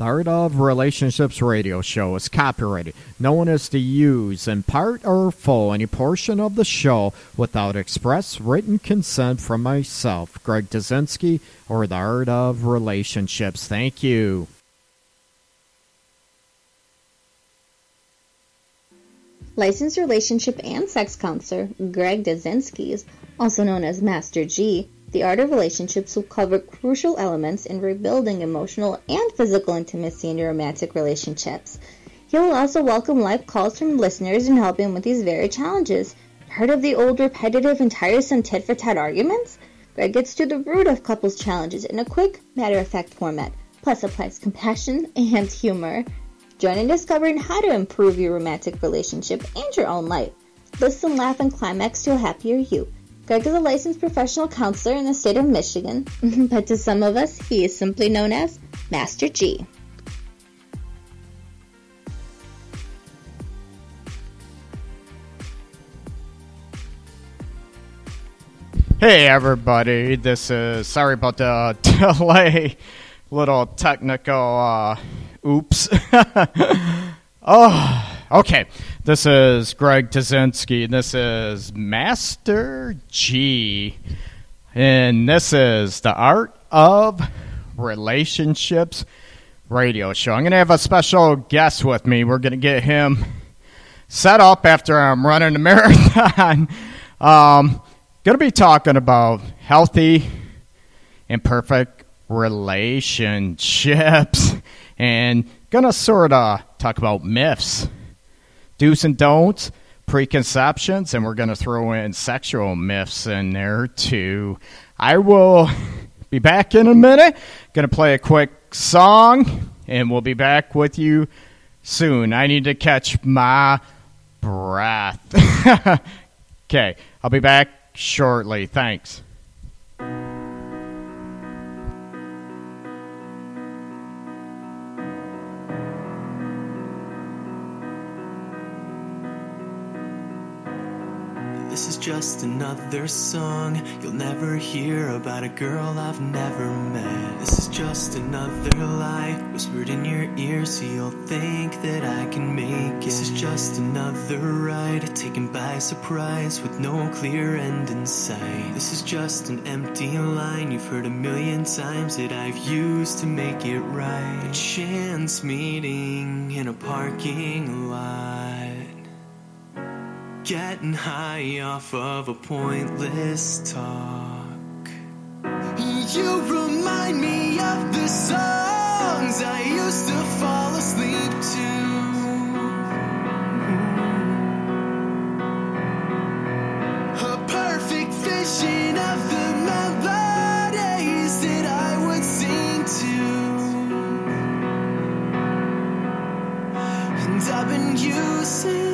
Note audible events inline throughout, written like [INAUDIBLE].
The Art of Relationships radio show is copyrighted. No one is to use, in part or full, any portion of the show without express written consent from myself, Greg Dudzinski, or The Art of Relationships. Thank you. Licensed relationship and sex counselor Greg Dudzinski, also known as Master G, the Art of Relationships will cover crucial elements in rebuilding emotional and physical intimacy in your romantic relationships. He will also welcome live calls from listeners and help him with these very challenges. Heard of the old repetitive and tiresome tit for tat arguments? Greg gets to the root of couples' challenges in a quick, matter of fact format, plus applies compassion and humor. Join in discovering how to improve your romantic relationship and your own life. Listen, laugh, and climax to a happier you. Greg is a licensed professional counselor in the state of Michigan, [LAUGHS] but to some of us, he is simply known as Master G. Hey everybody, this is sorry about the [LAUGHS] delay, little technical uh, oops. [LAUGHS] oh, okay. This is Greg Dudzinski. This is Master G. And this is the Art of Relationships radio show. I'm going to have a special guest with me. We're going to get him set up after I'm running a [LAUGHS] marathon. um, going to be talking about healthy and perfect relationships and going to sort of talk about myths do's and don'ts, preconceptions, and we're going to throw in sexual myths in there too. I will [LAUGHS] be back in a minute. Going to play a quick song, and we'll be back with you soon. I need to catch my breath. [LAUGHS] okay, I'll be back shortly. Thanks. This is just another song you'll never hear about a girl I've never met. This is just another lie whispered in your ear so you'll think that I can make it. This is just another ride taken by surprise with no clear end in sight. This is just an empty line you've heard a million times that I've used to make it right. A chance meeting in a parking lot. Getting high off of a pointless talk. You remind me of the songs I used to fall asleep to. A perfect vision of the melodies that I would sing to. And I've been using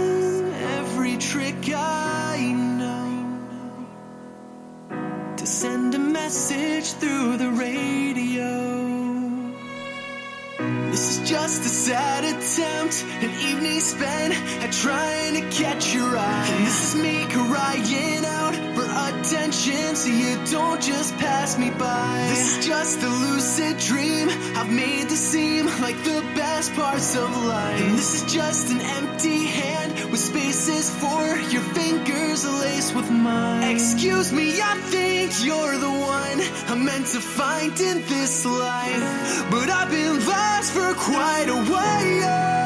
just a sad attempt, an evening spent at trying to catch your eye. And this is me crying out attention so you don't just pass me by. This is just a lucid dream I've made to seem like the best parts of life. And this is just an empty hand with spaces for your fingers laced with mine. Excuse me, I think you're the one I'm meant to find in this life. But I've been lost for quite a while.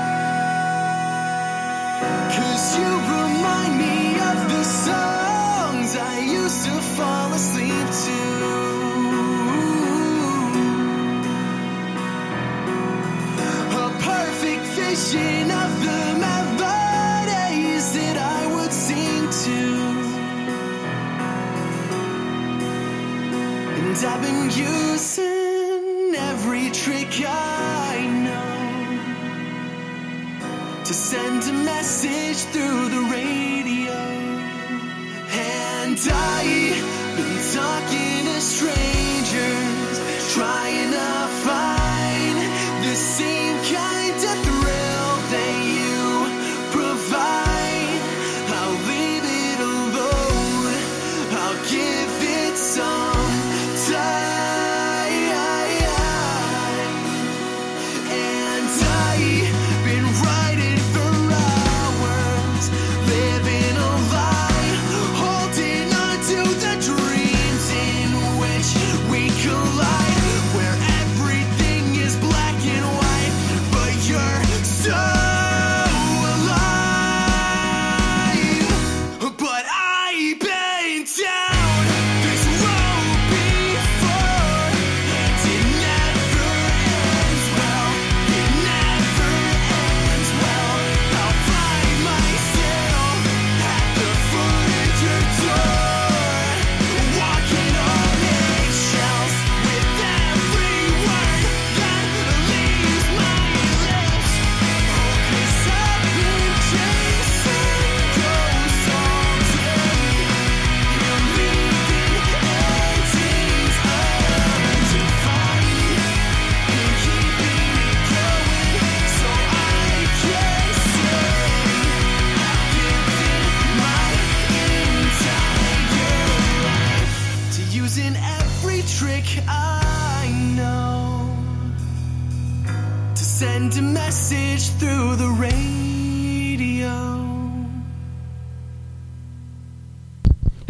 Cause you remind me of the I to fall asleep to. A perfect vision of the melodies that I would sing to. And I've been using every trick I know to send a message through the radio. And I've been talking to strangers, trying to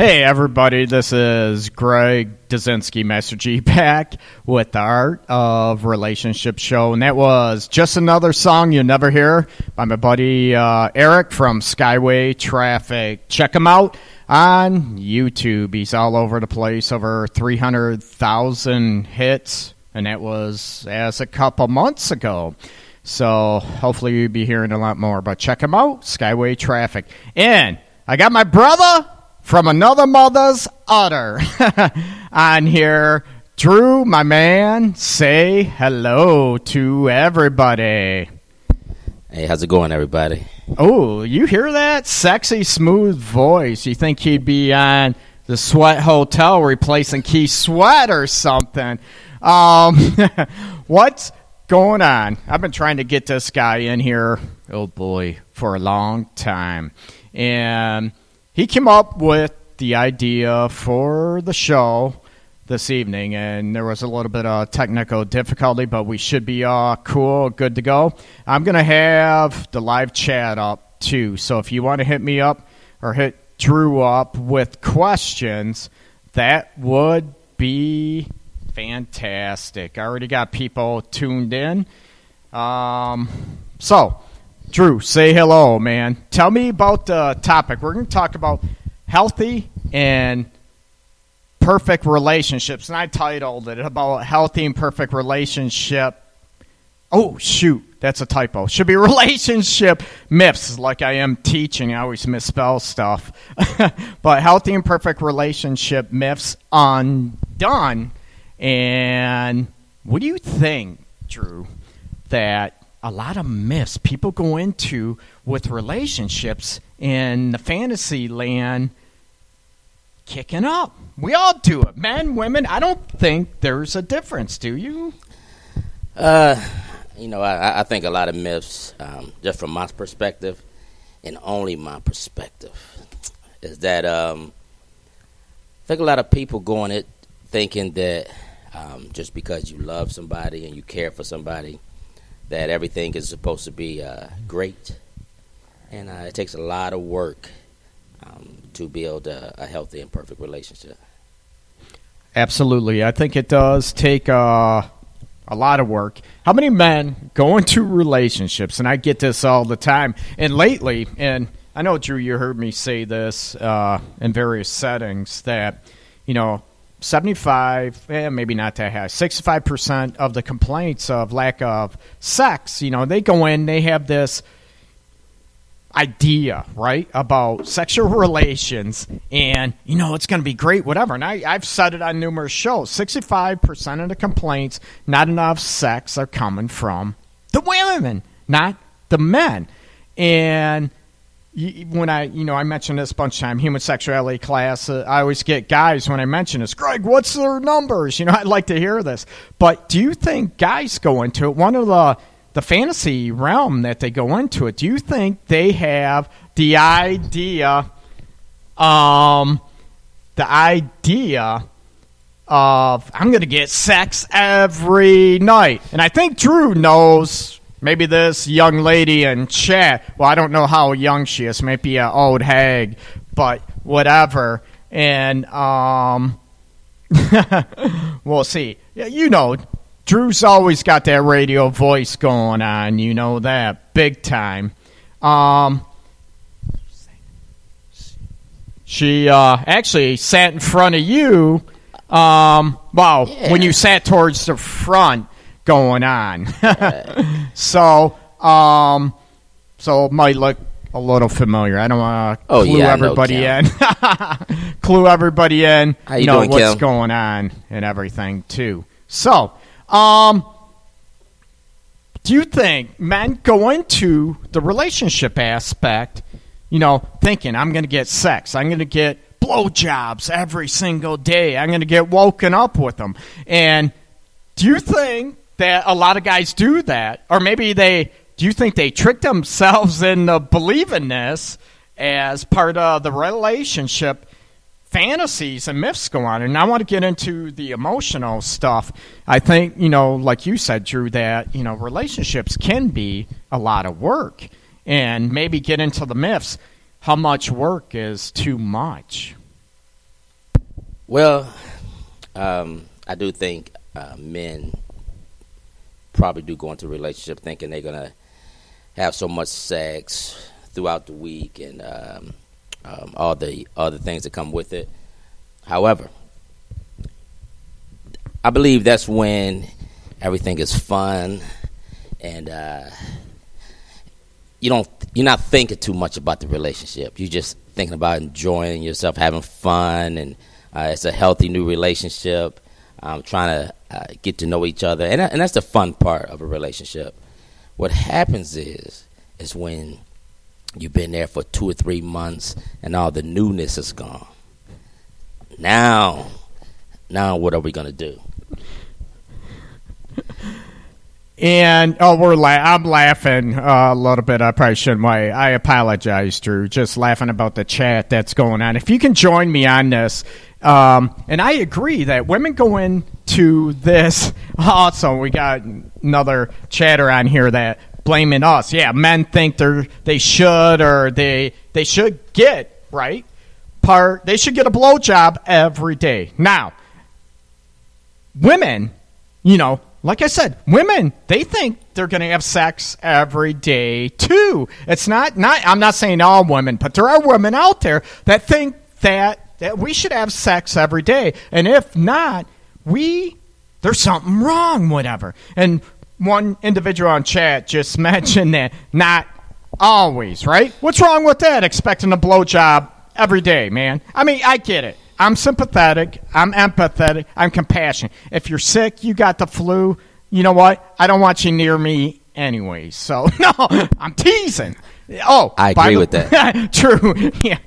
Hey everybody, this is Greg Dudzinski, Master G, back with the Art of Relationship show, and that was just another song you never hear by my buddy uh, Eric from Skyway Traffic. Check him out on YouTube. He's all over the place, over three hundred thousand hits, and that was as a couple months ago. So hopefully you'll be hearing a lot more. But check him out, Skyway Traffic, and I got my brother from another mother's udder [LAUGHS] on here. Drew, my man, say hello to everybody. Hey, how's it going, everybody? Oh, you hear that? Sexy, smooth voice. You think he'd be on the Sweat Hotel replacing Keith Sweat or something. Um, [LAUGHS] what's going on? I've been trying to get this guy in here, oh boy, for a long time. And he came up with the idea for the show this evening, and there was a little bit of technical difficulty, but we should be uh, cool, good to go. I'm going to have the live chat up too, so if you want to hit me up or hit Drew up with questions, that would be fantastic. I already got people tuned in. Um, so, Drew, say hello, man. Tell me about the topic. We're going to talk about healthy and perfect relationships, and I titled it about healthy and perfect relationship. Oh shoot, that's a typo. Should be [LAUGHS] relationship myths, like I am teaching. I always misspell stuff, [LAUGHS] but healthy and perfect relationship myths undone. And what do you think, Drew? That a lot of myths people go into with relationships in the fantasy land kicking up. We all do it. Men, women, I don't think there's a difference, do you? Uh, you know, I, I think a lot of myths, um, just from my perspective, and only my perspective, is that um, I think a lot of people go on it thinking that um, just because you love somebody and you care for somebody, that everything is supposed to be uh, great, and uh, it takes a lot of work um, to build a, a healthy and perfect relationship. Absolutely. I think it does take uh, a lot of work. How many men go into relationships, and I get this all the time, and lately, and I know, Drew, you heard me say this uh, in various settings that, you know, 75, eh, maybe not that high, 65% of the complaints of lack of sex, you know, they go in, they have this idea, right, about sexual [LAUGHS] relations, and you know it's going to be great, whatever. And I, I've said it on numerous shows. Sixty-five percent of the complaints, not enough sex, are coming from the women, not the men. And when I, you know, I mentioned this a bunch of time, human sexuality class. Uh, I always get guys when I mention this. Greg, what's their numbers? You know, [LAUGHS] I'd like to hear this. But do you think guys go into it? One of the the fantasy realm that they go into it, do you think they have the idea, um, the idea of I'm going to get sex every night? And I think Drew knows. Maybe this young lady in chat. Well, I don't know how young she is. Maybe an old hag, but whatever. And um, [LAUGHS] we'll see. You know, Drew's always got that radio voice going on, you know that big time. Um, She uh, actually sat in front of you. Um, well, Yeah. when you sat towards the front, going on. [LAUGHS] so, um, so it might look a little familiar. I don't want to Oh, clue yeah, everybody Kim. in. [LAUGHS] clue everybody in. How you know doing, what's going on and everything too. So, um, do you think men go into the relationship aspect, you know, thinking I'm going to get sex, I'm going to get blowjobs every single day, I'm going to get woken up with them, and do you think that a lot of guys do that, or maybe they? Do you think they trick themselves [LAUGHS] into believing this as part of the relationship? fantasies and myths go on. And I want to get into the emotional stuff. I think, you know, like you said, Drew, that, you know, relationships can be a lot of work. And maybe get into the myths. How much work is too much? Well, um, I do think uh, men probably do go into a relationship thinking they're gonna have so much sex throughout the week and um, um, all the other things that come with it. However, I believe that's when everything is fun and uh, you don't you're not thinking too much about the relationship. You're just thinking about enjoying yourself, having fun, and uh, it's a healthy new relationship. I'm trying to uh, get to know each other, and, and that's the fun part of a relationship. What happens is is when you've been there for two or three months, and all the newness is gone. Now, now what are we gonna do? And oh, we're la- I'm laughing uh, a little bit. I probably shouldn't. Why? I apologize, Drew. Just laughing about the chat that's going on. If you can join me on this, um, and I agree that women go into this. [LAUGHS] Also, we got another chatter on here that blaming us. Yeah, men think they're they should or they they should get right part. They should get a blowjob every day. Now, women, you know, like I said, women, they think they're going to have sex every day too. It's not not I'm not saying all women, but there are women out there that think that that we should have sex every day. And if not, we there's something wrong whatever. And one individual on chat just [LAUGHS] mentioned that not always, right? What's wrong with that expecting a blowjob every day, man? I mean, I get it. I'm sympathetic. I'm empathetic. I'm compassionate. If you're sick, you got the flu, you know what? I don't want you near me anyway. So, [LAUGHS] no, I'm teasing. Oh, I agree the- with that. [LAUGHS] True. Yeah.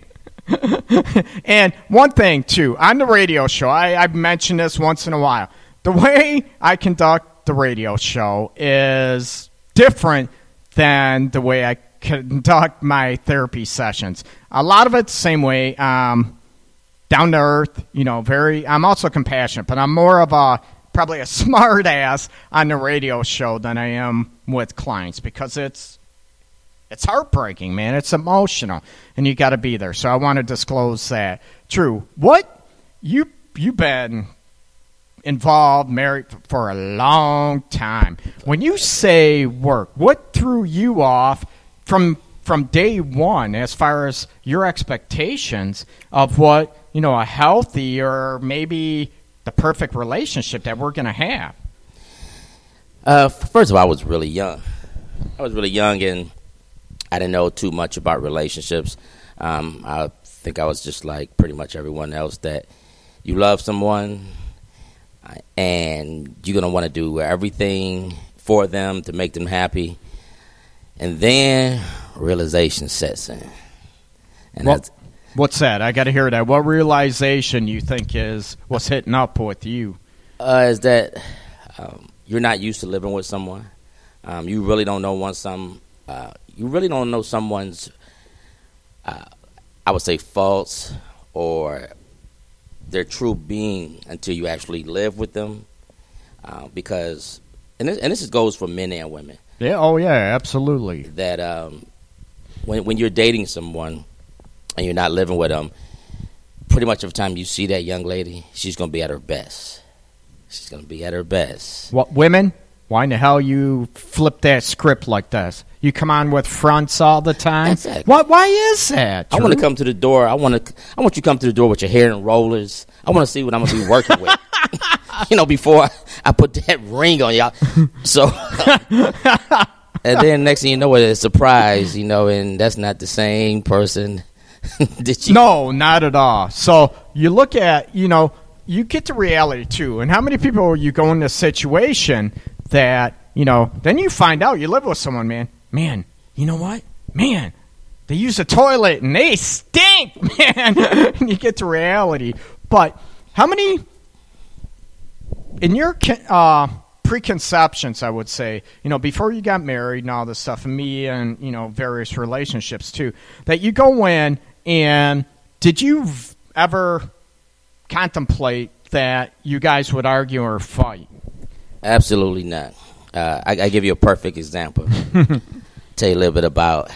[LAUGHS] and one thing, too, on the radio show, I, I've mentioned this once in a while. The way I conduct the radio show is different than the way I conduct my therapy sessions. A lot of it's the same way. Um, down to earth, you know, very I'm also compassionate, but I'm more of a probably a [LAUGHS] smart ass on the radio show than I am with clients because it's it's heartbreaking, man. It's emotional and you got to be there. So I want to disclose that. True. What you you've been involved, married for a long time. When you say work, what threw you off from from day one as far as your expectations of what you know a healthy or maybe the perfect relationship that we're going to have? Uh, first of all, I was really young. I was really young and I didn't know too much about relationships. Um, I think I was just like pretty much everyone else that you love someone and you're going to want to do everything for them to make them happy. And then realization sets in. And Well- that's, What's that? I got to hear that. What realization you think is what's hitting up with you? uh, is that um, you're not used to living with someone. Um, you really don't know one some. Uh, you really don't know someone's. Uh, I would say faults or their true being until you actually live with them, uh, because and this, and this goes for men and women Yeah. Oh yeah. Absolutely. that um, when when you're dating someone and you're not living with them, pretty much every time you see that young lady, she's gonna be at her best. She's gonna be at her best. What women? Why in the hell you flip that script like this? You come on with fronts all the time. That's it. What? Why is that? I want to come to the door. I want to. I want you to come to the door with your hair in rollers. I want to see what I'm gonna be working with. [LAUGHS] [LAUGHS] you know, before I put that ring on y'all. So, [LAUGHS] and then next thing you know, it's a surprise. You know, and that's not the same person. Did you? No, not at all. So you look at, you know, you get to reality too. And how many people are you go in this situation that, you know, then you find out you live with someone, man. Man, you know what? Man, they use a toilet and they stink, [LAUGHS] man. and [LAUGHS] you get to reality. But how many in your uh, preconceptions, I would say, you know, before you got married and all this stuff, and me and you know various relationships too, that you go in and did you ever contemplate that you guys would argue or fight? Absolutely not. Uh, I, I give you a perfect example. [LAUGHS] Tell you a little bit about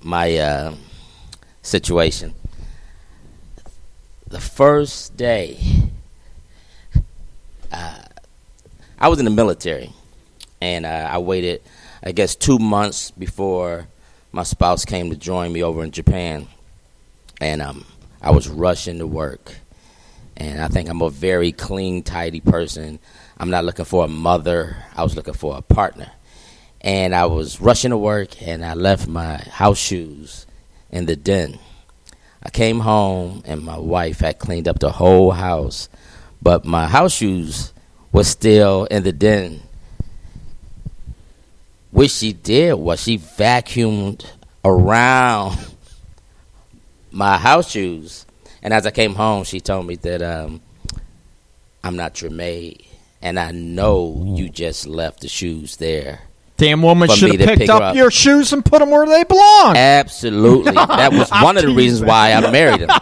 my uh, situation. The first day, uh, I was in the military, and uh, I waited, I guess, two months before my spouse came to join me over in Japan, and um, I was rushing to work. And I think I'm a very clean, tidy person. I'm not looking for a mother. I was looking for a partner. And I was rushing to work, and I left my house shoes in the den. I came home, and my wife had cleaned up the whole house, but my house shoes were still in the den. What she did was she vacuumed around [LAUGHS] my house shoes. And as I came home, she told me that um, I'm not your maid, and I know you just left the shoes there. Damn woman should have picked pick up, up. your shoes and put them where they belong. Absolutely, [LAUGHS] that was one of the reasons why I married him. [LAUGHS]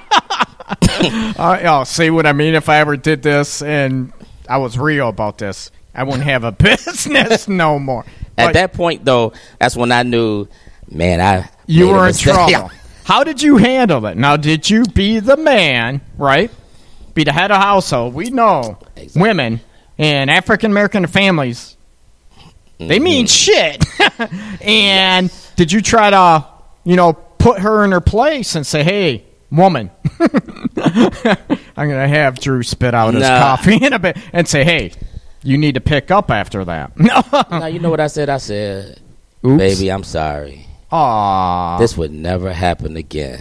Uh, oh, see what I mean? If I ever did this and I was real about this, I wouldn't have a [LAUGHS] business no more. At But that point, though, that's when I knew, man, I you were in trouble. How did you handle it? Now, did you be the man, right? Be the head of household. We know Exactly. women and African American families, they mean mm-hmm. shit. [LAUGHS] and did you try to, you know, put her in her place and say, hey, woman, [LAUGHS] I'm going to have Drew spit out his coffee in a bit and say, hey, you need to pick up after that. [LAUGHS] No. Now you know what I said. I said, Oops. "Baby, I'm sorry. Aw. This would never happen again."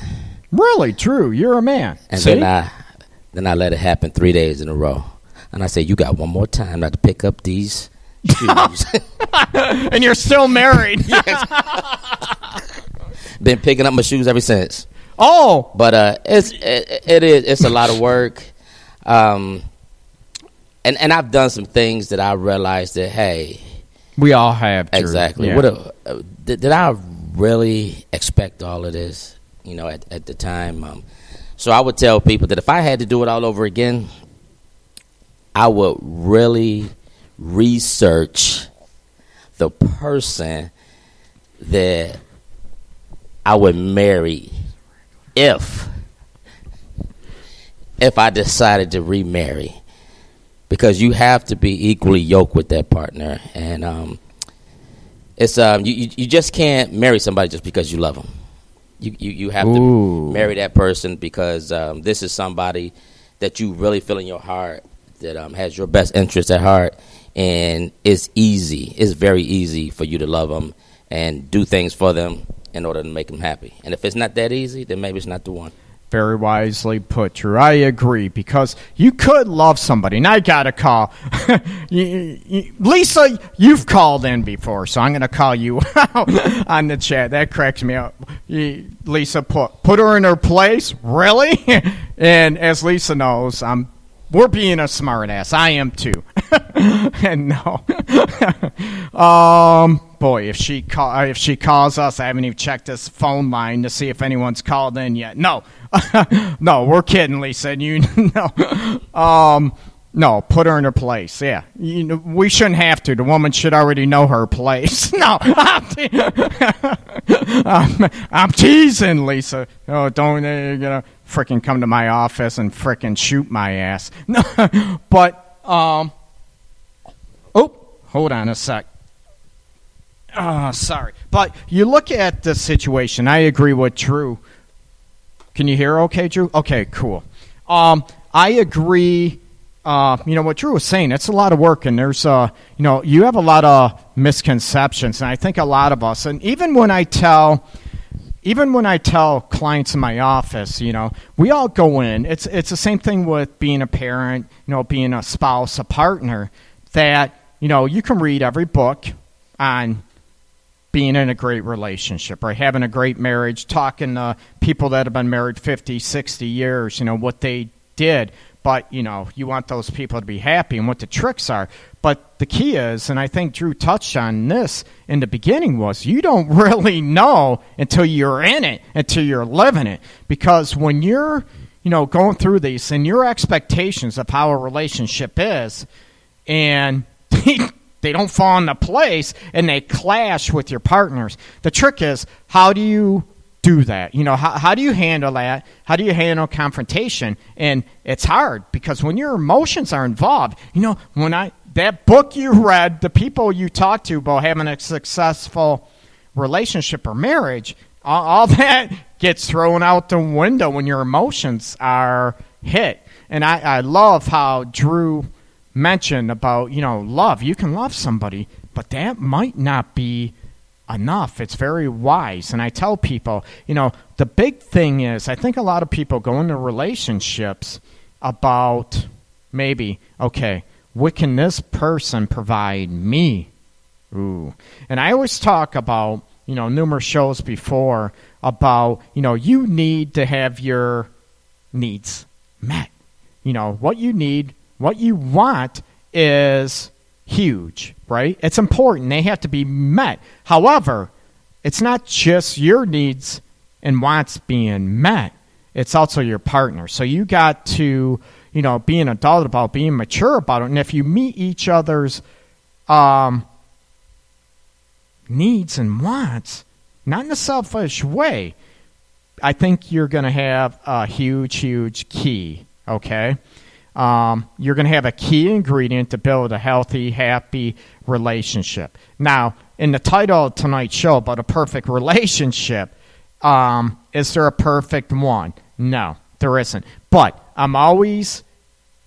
really true. You're a man. And See? then I, then I let it happen three days in a row. And I said, "You got one more time not to pick up these shoes." [LAUGHS] and you're still married. [LAUGHS] Been picking up my shoes ever since. oh, But uh, it's it, it is it's a lot of work. Um, and and I've done some things that I realized that hey, we all have. Drew. exactly. Yeah. What a, uh, did, did I really expect all of this? You know, at at the time. Um, so I would tell people that if I had to do it all over again, I would really research the person that I would marry if if I decided to remarry. Because you have to be equally yoked with that partner. And um it's um you, you just can't marry somebody just because you love them you you, you have Ooh. to marry that person because um, this is somebody that you really feel in your heart that um, has your best interest at heart and it's easy it's very easy for you to love them and do things for them in order to make them happy and if it's not that easy then maybe it's not the one Very wisely put, Drew. I agree because you could love somebody, and I got a call. [LAUGHS] Lisa, you've called in before, so I'm going to call you [LAUGHS] out on the chat. That cracks me up. Lisa put put her in her place, really? [LAUGHS] and as Lisa knows, I'm we're being a smartass. I am too. [LAUGHS] and no, [LAUGHS] um, boy, if she call, if she calls us, I haven't even checked this phone line to see if anyone's called in yet. No, [LAUGHS] no, we're kidding, Lisa. And you know, um, no, put her in her place. Yeah, you know, we shouldn't have to. The woman should already know her place. no, I'm, te- I'm, I'm teasing, Lisa. Oh, don't uh, you know, frickin' come to my office and frickin' shoot my ass. No, but um. Hold on a sec. Oh, sorry. But you look at the situation. I agree with Drew. Can you hear okay, Drew? Okay, cool. Um, I agree. Uh, you know what Drew was saying. It's a lot of work, and there's uh, you know, you have a lot of misconceptions, and I think a lot of us, and even when I tell, even when I tell clients in my office, you know, we all go in. It's it's the same thing with being a parent, you know, being a spouse, a partner. That you know, you can read every book on being in a great relationship or having a great marriage, talking to people that have been married 50, 60 years, you know, what they did. But, you know, you want those people to be happy and what the tricks are. But the key is, and I think Drew touched on this in the beginning, was you don't [LAUGHS] really know until you're in it, until you're living it. Because when you're, you know, going through these and your expectations of how a relationship is, and [LAUGHS] they don't fall into place and they clash with your partners. The trick is how do you do that? You know, how, how do you handle that? How do you handle confrontation? And it's hard because when your emotions are involved, you know, when I that book you read, the people you talked to about having a successful relationship or marriage, all, all [LAUGHS] that gets thrown out the window when your emotions are hit. And I, I love how Drew mentioned about you know love. You can love somebody, but that might not be enough. It's very wise, and I tell people, you know, the big thing is I think a lot of people go into relationships about maybe okay, what can this person provide me? Ooh, and I always talk about you know numerous shows before about you know you need to have your needs met. You know what you need what you want is huge, right? It's important. They have to be met. However, it's not just your needs and wants being met, it's also your partner. So you got to, you know, be an adult about being mature about it. And if you meet each other's um, needs and wants, not in a selfish way, I think you're going to have a huge, huge key, okay? Um, you're going to have a key ingredient to build a healthy, happy relationship. Now, in the title of tonight's show about a perfect relationship, um, is there a perfect one? No, there isn't. But I'm always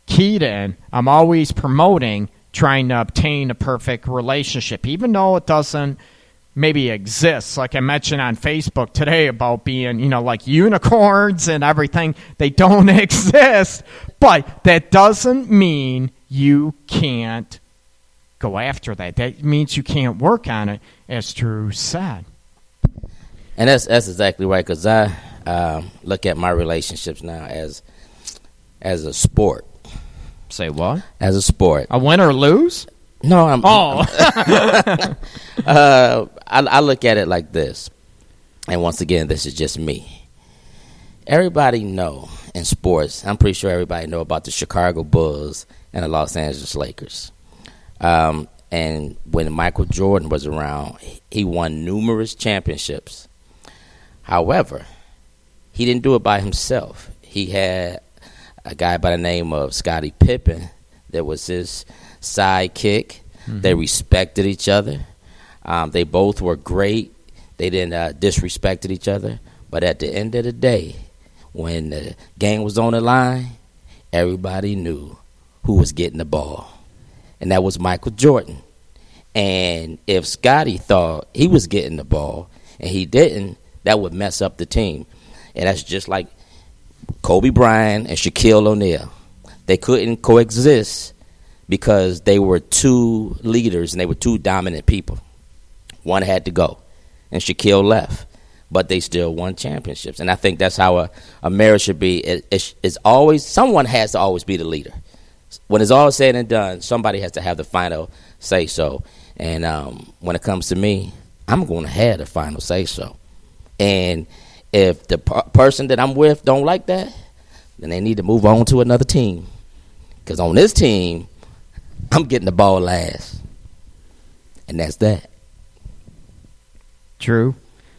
keyed in, I'm always promoting trying to obtain a perfect relationship, even though it doesn't maybe exists. Like I mentioned on Facebook today about being, you know, like unicorns and everything. They don't [LAUGHS] exist. But that doesn't mean you can't go after that. That means you can't work on it, as Drew said. And that's that's exactly right. Because I um, look at my relationships now as as a sport. Say what? As a sport. A win or lose? No, I'm. Oh. [LAUGHS] uh, I, I look at it like this, and once again, this is just me. Everybody know in sports. I'm pretty sure everybody know about the Chicago Bulls and the Los Angeles Lakers. Um, and when Michael Jordan was around, he won numerous championships. However, he didn't do it by himself. He had a guy by the name of Scottie Pippen that was his sidekick. Mm-hmm. They respected each other. Um, they both were great. They didn't uh, disrespected each other. But at the end of the day, when the game was on the line, everybody knew who was getting the ball, and that was Michael Jordan. And if Scottie thought he was getting the ball and he didn't, that would mess up the team. And that's just like Kobe Bryant and Shaquille O'Neal. They couldn't coexist because they were two leaders and they were two dominant people. One had to go, and Shaquille left, but they still won championships. And I think that's how a, a marriage should be. It, it, it's always someone has to always be the leader. When it's all said and done, somebody has to have the final say so. And um, when it comes to me, I'm going to have the final say so. And if the per- person that I'm with don't like that, then they need to move on to another team. Because on this team, I'm getting the ball last. And that's that. Drew,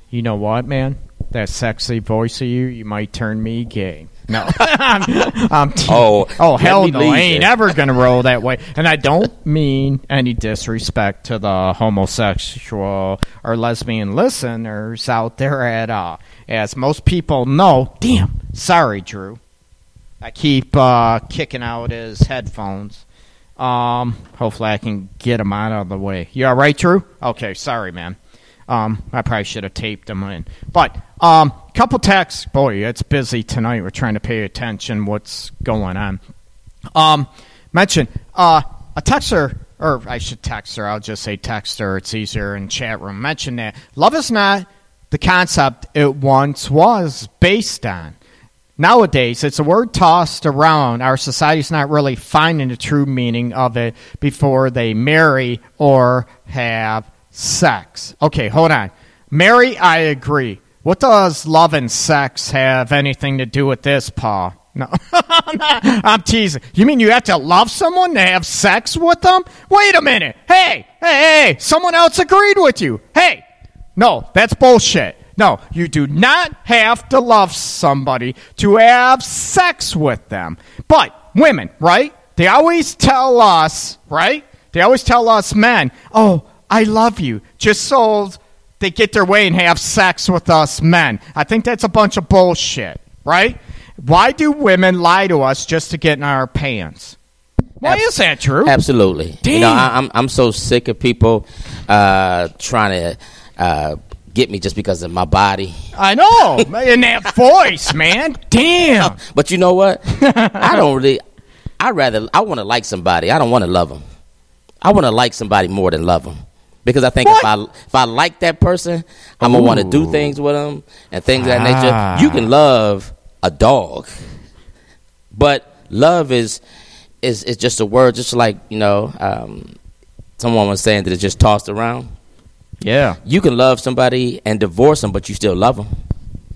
you know what, man? That sexy voice of you, you might turn me gay. No, [LAUGHS] I'm, I'm te- Oh, oh hell no! I ain't it. ever gonna roll that [LAUGHS] way. And I don't mean any disrespect to the homosexual or lesbian listeners out there at all. As most people know, damn, sorry, Drew. I keep uh, kicking out his headphones. Um, hopefully I can get him out of the way. You all right, Drew? Okay, sorry, man. Um, I probably should have taped them in. But um, couple texts. Boy, it's busy tonight. We're trying to pay attention. What's going on? Um, mention uh, a texter, or I should text her. I'll just say text her. It's easier in chat room. Mention that love is not the concept it once was based on. Nowadays, it's a word tossed around. Our society's not really finding the true meaning of it before they marry or have sex. Okay, hold on. Marry, I agree. What does love and sex have anything to do with this, Paul? No, [LAUGHS] I'm teasing. You mean you have to love someone to have sex with them? Wait a minute. Hey, hey, hey, someone else agreed with you. Hey, no, that's bullshit. No, you do not have to love somebody to have sex with them. But women, right? They always tell us, right? They always tell us men, oh, I love you, just so they get their way and have sex with us men. I think that's a bunch of bullshit, right? Why do women lie to us just to get in our pants? Why Abs- is that true? Absolutely. You know, I, I'm I'm so sick of people uh, trying to uh, get me just because of my body. I know. In that [LAUGHS] voice, man. Damn. [LAUGHS] But you know what? [LAUGHS] I don't really. I rather I want to like somebody. I don't want to love them. I want to like somebody more than love them. Because I think if I if I like that person, I'm gonna want to do things with them and things of that Ah. nature. You can love a dog, but love is is is just a word. Just like you know, um, someone was saying that it's just tossed around. Yeah. You can love somebody and divorce them, but you still love them.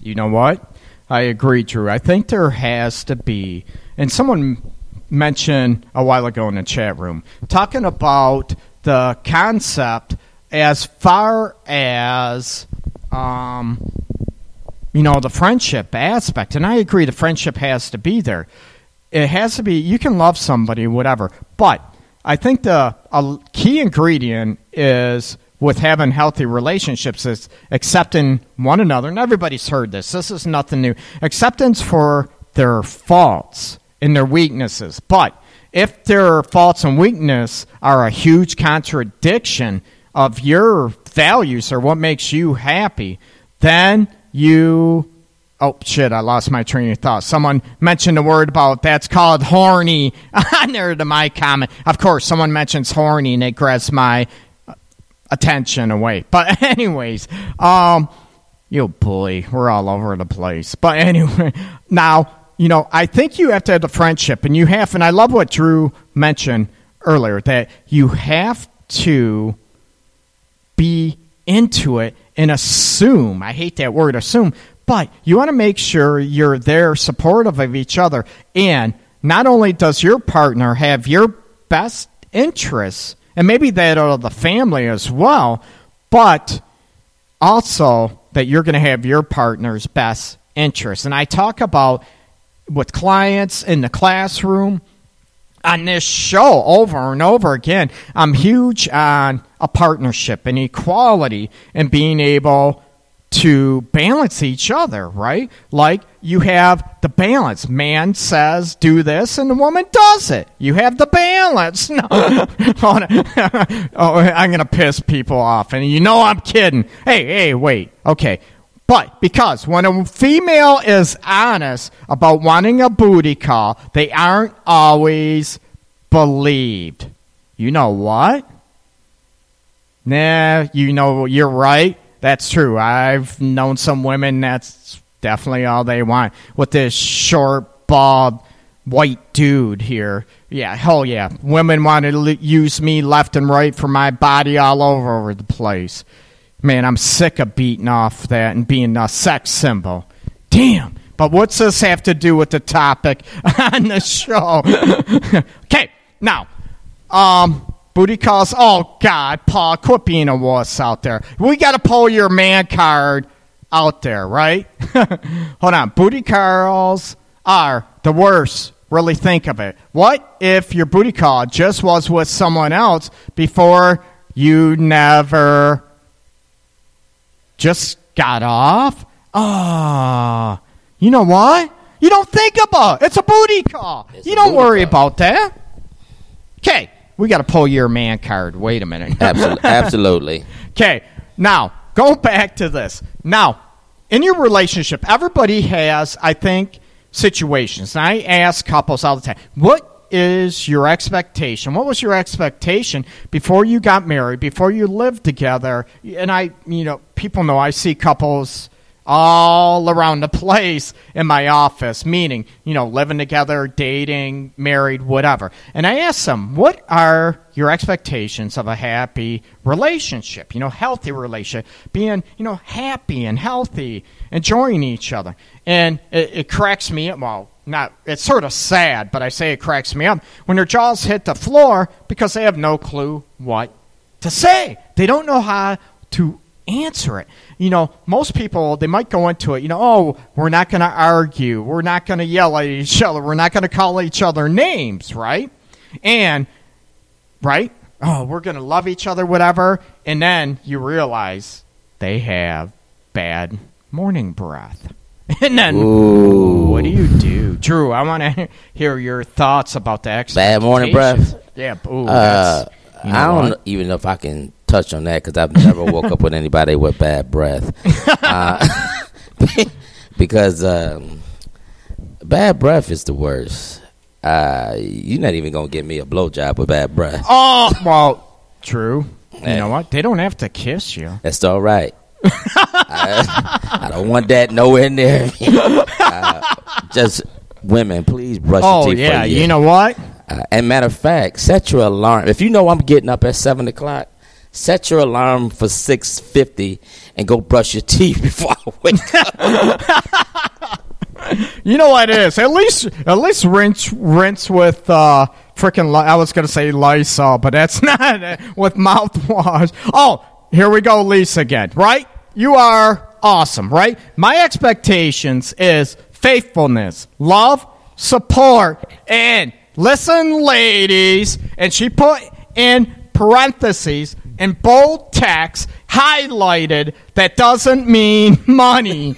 You know what? I agree, Drew. I think there has to be, and someone mentioned a while ago in the chat room, talking about the concept as far as, um, you know, the friendship aspect. And I agree, the friendship has to be there. It has to be, you can love somebody, whatever. But I think the a key ingredient is with having healthy relationships is accepting one another. And everybody's heard this. This is nothing new. Acceptance for their faults and their weaknesses. But if their faults and weakness are a huge contradiction of your values or what makes you happy, then you Oh shit! I lost my train of thought. Someone mentioned a word about that's called horny on there to my comment. Of course, someone mentions horny and it grabs my attention away. But [LAUGHS] anyways, um, you bully, we're all over the place. But anyway, [LAUGHS] now you know I think you have to have the friendship, and you have, and I love what Drew mentioned earlier that you have to be into it and assume. I hate that word, assume, but you want to make sure you're there supportive of each other. And not only does your partner have your best interests, and maybe that of the family as well, but also that you're going to have your partner's best interest. And I talk about with clients in the classroom on this show over and over again. I'm huge on a partnership and equality and being able to balance each other, right? Like you have the balance. Man says do this and the woman does it. You have the balance. [LAUGHS] No. [LAUGHS] oh, I'm going to piss people off. And you know I'm kidding. Hey, hey, wait. Okay. But because when a female is honest about wanting a booty call, they aren't always believed. You know what? Nah, you know, you're right. That's true. I've known some women that's definitely all they want. With this short, bald, white dude here. Yeah, hell yeah. Women want to l- use me left and right for my body all over, the place. Man, I'm sick of beating off that and being a sex symbol. Damn. But what's this have to do with the topic [LAUGHS] on the show? [LAUGHS] okay, now, um, booty calls. Oh God, Paul, quit being a wuss out there. We got to pull your man card out there, right? [LAUGHS] Hold on, booty calls are the worst. Really think of it. What if your booty call just was with someone else before you never just got off? Ah, you know what? You don't think about it. It's a booty call. It's you don't worry call. about that. Okay, we got to pull your man card. Wait a minute. Absolutely. [LAUGHS] Absolutely. Okay, now go back to this. Now, in your relationship, everybody has, I think, situations. And I ask couples all the time, what is your expectation? What was your expectation before you got married, before you lived together? And I, you know, people know I see couples all around the place in my office, meaning, you know, living together, dating, married, whatever. And I ask them, what are your expectations of a happy relationship? You know, healthy relationship, being, you know, happy and healthy, enjoying each other. And it, it cracks me up. Well, not, it's sort of sad, but I say it cracks me up when their jaws hit the floor because they have no clue what to say. They don't know how to answer it. You know, most people they might go into it, you know, oh, we're not going to argue, we're not going to yell at each other, we're not going to call each other names, right? And right? Oh, we're going to love each other whatever, and then you realize they have bad morning breath. [LAUGHS] And then Ooh. what do you do? Drew, I want to [LAUGHS] hear your thoughts about the Bad morning breath? Yeah, ooh, Uh, you know I don't what? even know if I can touch on that because I've never woke up with anybody with bad breath. Uh, [LAUGHS] because um, bad breath is the worst. Uh, you're not even gonna get me a blowjob with bad breath. Oh, well, Drew. You know what? They don't have to kiss you. That's all right. I, I don't want that nowhere near me. Uh, just women, please brush Oh your teeth. yeah, for you know what? Uh, and matter of fact, set your alarm. If you know I'm getting up at seven o'clock, set your alarm for six fifty and go brush your teeth [LAUGHS] before I wake up. [LAUGHS] You know what it is. At least, at least rinse, rinse with uh, freaking. I was gonna say Lysol, but that's [LAUGHS] not it. with mouthwash. Oh, here we go, Lisa again. Right? You are awesome, right? My expectations is faithfulness, love, support, and listen, ladies. And she put in parentheses in bold text highlighted that doesn't mean [LAUGHS] money.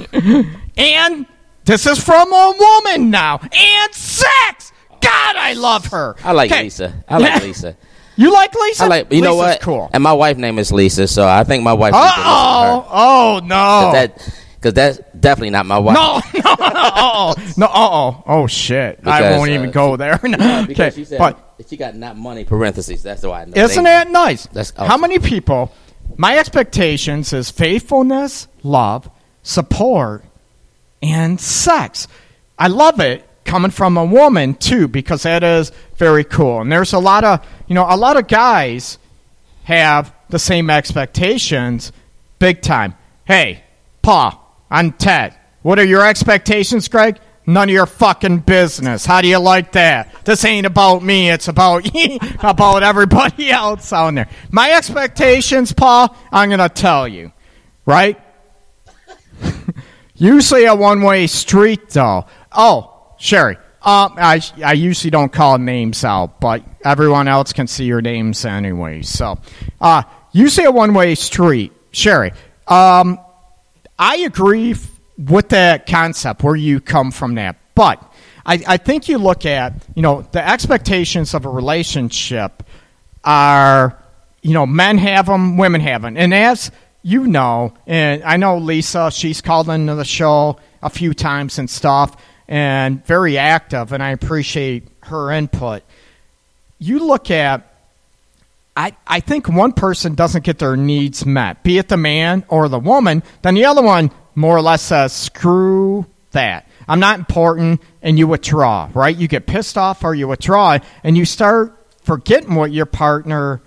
and this is from a woman now. And sex. God, I love her. I like 'Kay. Lisa. I like [LAUGHS] Lisa. You like Lisa? I like. You know what? Cool. And my wife name is Lisa, so I think my wife. needs to listen to Oh, oh no. 'Cause that because that's definitely not my wife. no, [LAUGHS] no, no, no, oh, oh, shit! I won't uh, even go there. Because okay, she said but she got not money parentheses. That's why I know. Isn't They- that nice? That's How many people? My expectations is faithfulness, love, support, and sex. I love it coming from a woman too because that is very cool. And there's a lot of you know a lot of guys have the same expectations, big time. Hey, Pa, I'm Ted. What are your expectations, Greg? None of your fucking business. How do you like that? This ain't about me. It's about [LAUGHS] about everybody [LAUGHS] else out there. My expectations, Paul, I'm gonna tell you, right? [LAUGHS] usually a one-way street, though. Oh, Sherry. Um, I I usually don't call names out, but everyone else can see your names anyway. So, uh, usually a one-way street, Sherry. Um, I agree with that concept where you come from that, but I, I think you look at you know the expectations of a relationship are you know men have them, women have them, and as you know, and I know Lisa, she's called into the show a few times and stuff, and very active, and I appreciate her input. You look at I, I think one person doesn't get their needs met, be it the man or the woman, then the other one more or less says, screw that. I'm not important, and you withdraw, right? You get pissed off or you withdraw, and you start forgetting what your partner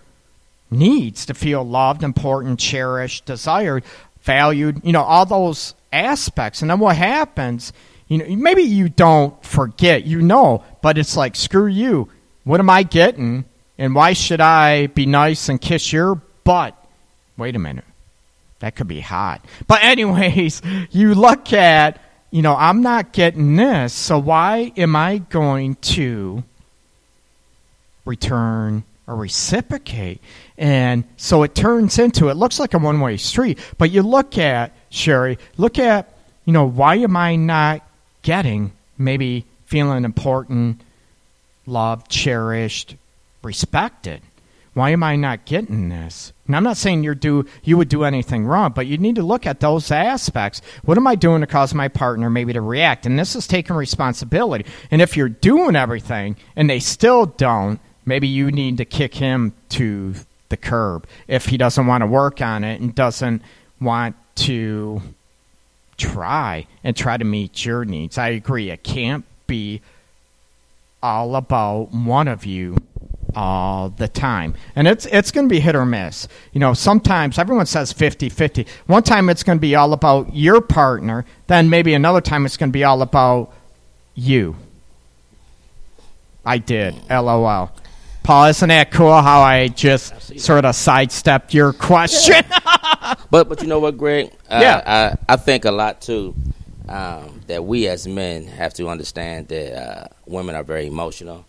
needs to feel loved, important, cherished, desired, valued, you know, all those aspects. And then what happens, you know, maybe you don't forget, you know, but it's like, screw you. What am I getting? And why should I be nice and kiss your butt? Wait a minute. That could be hot. But, anyways, you look at you know, I'm not getting this, so why am I going to return or reciprocate? And so it turns into, it looks like a one way street, but you look at, Sherry, look at, you know, why am I not getting maybe feeling important, loved, cherished, respected? Why am I not getting this? And I'm not saying you do you would do anything wrong, but you need to look at those aspects. What am I doing to cause my partner maybe to react? And this is taking responsibility. And if you're doing everything and they still don't, maybe you need to kick him to the curb if he doesn't want to work on it and doesn't want to try and try to meet your needs. I agree. It can't be all about one of you all the time. And it's it's going to be hit or miss. You know, sometimes everyone says 50-50. One time it's going to be all about your partner, then maybe another time it's going to be all about you. I did. LOL. Paul, isn't that cool how I just sort of sidestepped your question? [LAUGHS] But but you know what, Greg? Uh, Yeah. I, I think a lot too um, that we as men have to understand that uh, women are very emotional,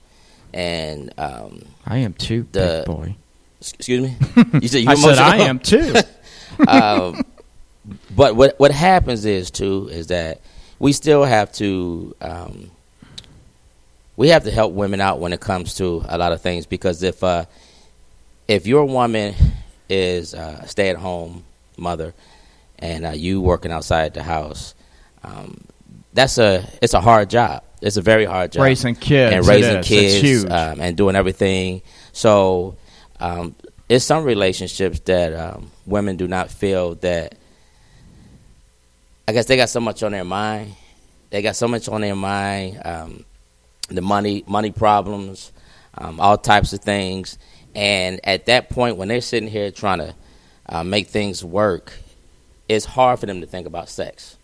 and um, I am too, The- big boy. excuse me, [LAUGHS] you said you I said. I am too. [LAUGHS] um, but what what happens is too is that we still have to um, we have to help women out when it comes to a lot of things because if uh, if your woman is a stay at home mother and uh, you working outside the house, um, that's a it's a hard job. It's a very hard job Raising kids. and raising is. kids um, and doing everything. So um, it's some relationships that um, women do not feel that. I guess they got so much on their mind. They got so much on their mind. Um, the money, money problems, um, all types of things. And at that point, when they're sitting here trying to uh, make things work, it's hard for them to think about sex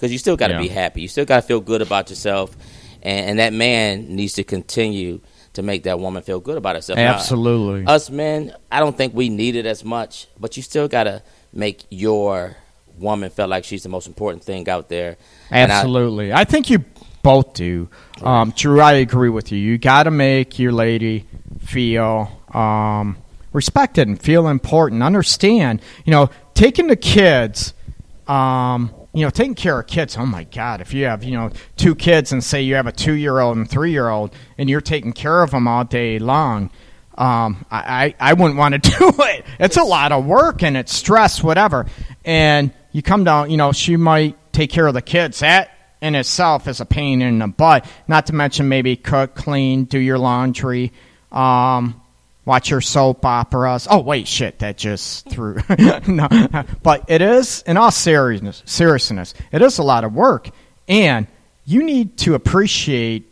because you still got to Yeah. be happy. You still got to feel good about yourself, and, and that man needs to continue to make that woman feel good about herself. Now, Absolutely. us men, I don't think we need it as much, but you still got to make your woman feel like she's the most important thing out there. And I- Absolutely. I, think you both do. Um, Drew, I agree with you. You got to make your lady feel um, respected and feel important. Understand, you know, taking the kids, um, you know, taking care of kids. Oh my God! If you have, you know, two kids and say you have a two-year-old and three-year-old, and you're taking care of them all day long. Um, I, I I wouldn't want to [LAUGHS] do it. It's a lot of work and it's stress, whatever. And you come down, you know, she might take care of the kids. That in itself is a pain in the butt. Not to mention maybe cook, clean, do your laundry, um, watch your soap operas. Oh wait, shit, that just threw. [LAUGHS] no, but it is in all seriousness. Seriousness, it is a lot of work, and you need to appreciate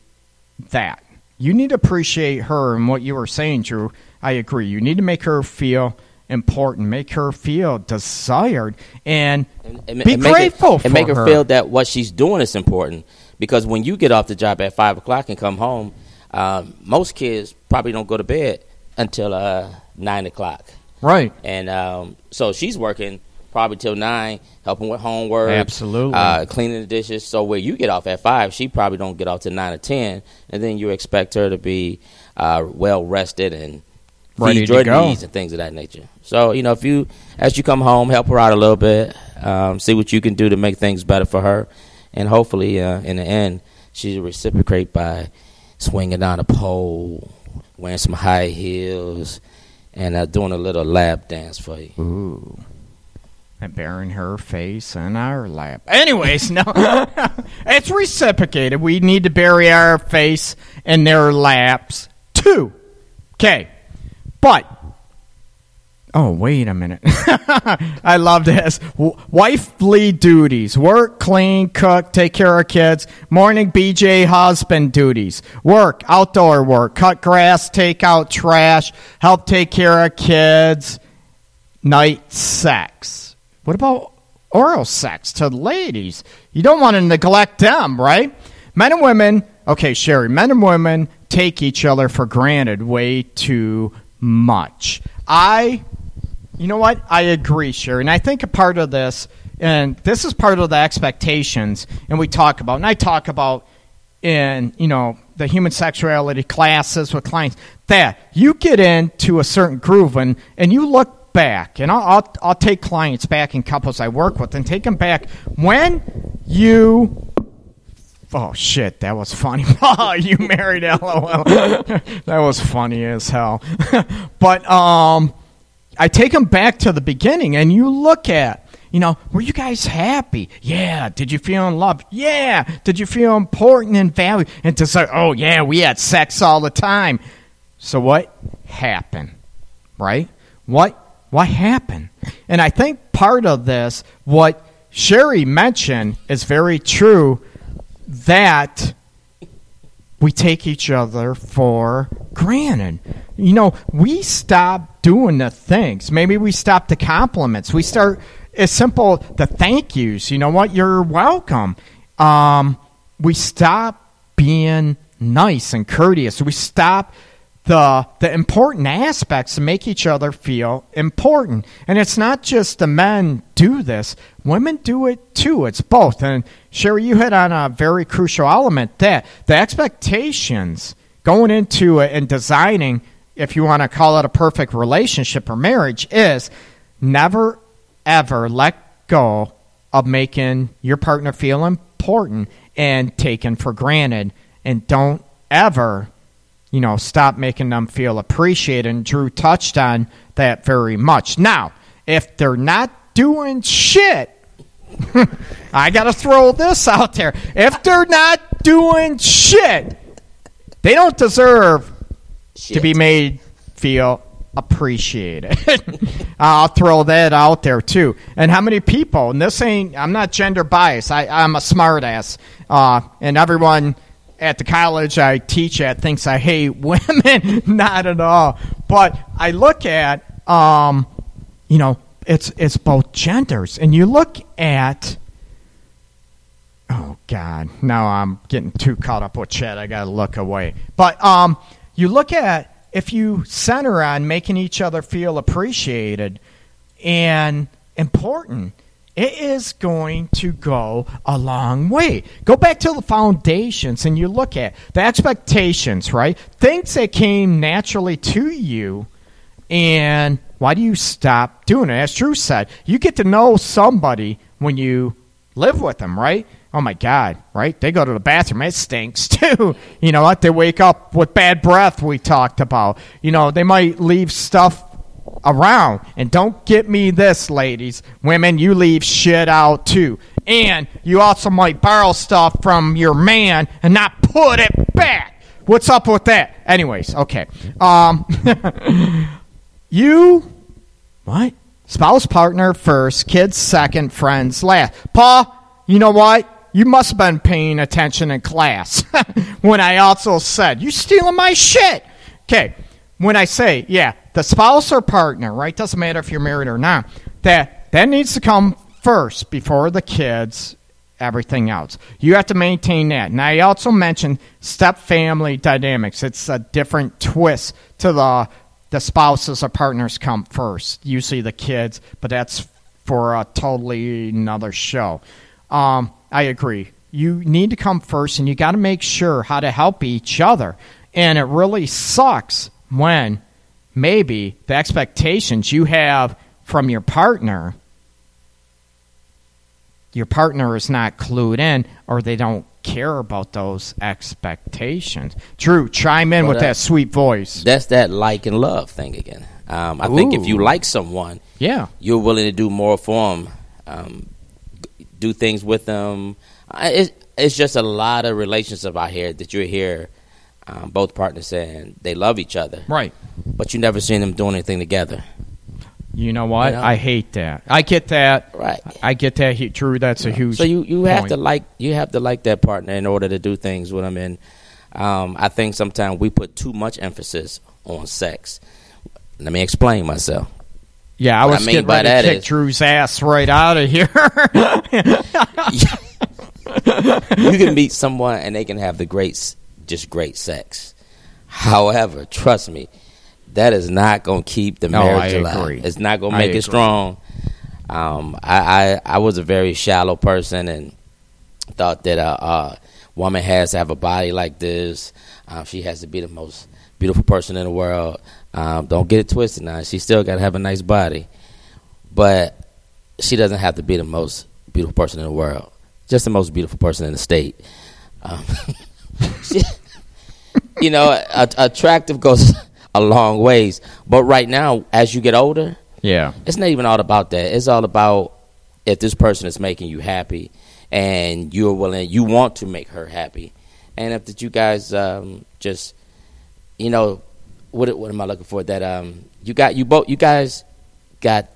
that. You need to appreciate her and what you were saying, Drew. I agree. You need to make her feel important, make her feel desired, and, and, and, be and make grateful it, for and make her, her. feel that what she's doing is important. Because when you get off the job at five o'clock and come home, um, most kids probably don't go to bed until uh, nine o'clock, right. and um, so she's working probably till nine, helping with homework, Absolutely. uh, cleaning the dishes. So where you get off at five, she probably don't get off till nine or ten, and then you expect her to be uh, well rested and Ready feed to your go. needs and things of that nature. So you know, if you as you come home, help her out a little bit, um, see what you can do to make things better for her, and hopefully, uh, in the end, she'll reciprocate by swinging down a pole, wearing some high heels, and uh, doing a little lap dance for you. Ooh. And burying her face in our lap. Anyways, no. [LAUGHS] it's reciprocated. We need to bury our face in their laps too. Okay. But Oh, wait a minute. [LAUGHS] I love this. Wifely duties. Work, clean, cook, take care of kids. Morning BJ husband duties. Work, outdoor work, cut grass, take out trash, help take care of kids. Night sex. What about oral sex to ladies? You don't want to neglect them, right? Men and women, okay, Sherry, men and women take each other for granted way too much. I you know what? I agree, Sherry. And I think a part of this and this is part of the expectations, and we talk about, and I talk about in you know the human sexuality classes with clients that you get into a certain groove and and you look back, and I'll I'll, I'll take clients back in couples I work with and take them back when you Oh shit, that was funny. [LAUGHS] oh, you married LOL. [LAUGHS] that was funny as hell. [LAUGHS] but um I take them back to the beginning and you look at you know, were you guys happy? Yeah. Did you feel in love? Yeah. Did you feel important and valued? And to say, oh, yeah, we had sex all the time. So what happened? Right? What what happened? And I think part of this, what Sherry mentioned, is very true that we take each other for granted. You know, we stop doing the things. Maybe we stop the compliments. We start as simple the thank yous. You know what? You're welcome. Um, we stop being nice and courteous. We stop the the important aspects to make each other feel important. And it's not just the men do this; women do it too. It's both. And Sherry, you hit on a very crucial element that the expectations going into it and designing, if you want to call it a perfect relationship or marriage, is never ever let go of making your partner feel important and taken for granted, and don't ever you know, stop making them feel appreciated. And Drew touched on that very much. Now, if they're not doing shit, [LAUGHS] I got to throw this out there. If they're not doing shit, they don't deserve shit. to be made feel appreciated. [LAUGHS] I'll throw that out there too. And how many people, and this ain't, I'm not gender biased, I, I'm a smartass, uh, and everyone at the college I teach at thinks I hate [LAUGHS] women. Not at all. But I look at, um, you know, it's it's both genders, and you look at. Oh God! Now I'm getting too caught up with chat. I gotta look away. But um, you look at if you center on making each other feel appreciated and important it is going to go a long way. Go back to the foundations and you look at the expectations, right? Things that came naturally to you, and why do you stop doing it? As Drew said, you get to know somebody when you live with them, right? Oh my God, right? They go to the bathroom, it stinks [LAUGHS] too. You know what? They wake up with bad breath, we talked about. You know, they might leave stuff around. And don't get me this, ladies. Women, you leave shit out too. And you also might borrow stuff from your man and not put it back. What's up with that? Anyways, okay. Um, [LAUGHS] you, what? Spouse partner first, kids second, friends last. Paul, you know what? You must have been paying attention in class [LAUGHS] when I also said, You stealing my shit. Okay, when I say, yeah, the spouse or partner, right? Doesn't matter if you're married or not. That that needs to come first before the kids, everything else. You have to maintain that. And I also mentioned step family dynamics. It's a different twist to the the spouses or partners come first. Usually the kids, but that's for a totally another show. Um, I agree. You need to come first, and you got to make sure how to help each other. And it really sucks when maybe the expectations you have from your partner your partner is not clued in or they don't care about those expectations. Drew, chime in well, with that, that, sweet voice. That's that like and love thing again. Um, I Ooh. think if you like someone, yeah, you're willing to do more for them, um, do things with them. It, it's just a lot of relationships out here that you're here um, both partners saying they love each other, right? But you never seen them doing anything together. You know what? You know? I hate that. I get that. Right. I get that. Drew, that's a huge. So you you point. have to like you have to like that partner in order to do things with them. And um, I think sometimes we put too much emphasis on sex. Let me explain myself. Yeah, I was what I getting ready to kick is, Drew's ass right out of here. [LAUGHS] you can meet someone and they can have the great just great sex. However, trust me, that is not going to keep the marriage no, alive. Agree. It's not going to make it strong. Um, I, I I was a very shallow person and thought that a, a woman has to have a body like this. Um, she has to be the most beautiful person in the world. Um, don't get it twisted now. She still got to have a nice body, but she doesn't have to be the most beautiful person in the world. Just the most beautiful person in the state. Um, [LAUGHS] she, you know, a, attractive goes [LAUGHS] a long ways. But right now, as you get older, Yeah. it's not even all about that. It's all about if this person is making you happy and you're willing, you want to make her happy, and if that you guys um, just, you know, what what am I looking for? That um, you got you both, you guys got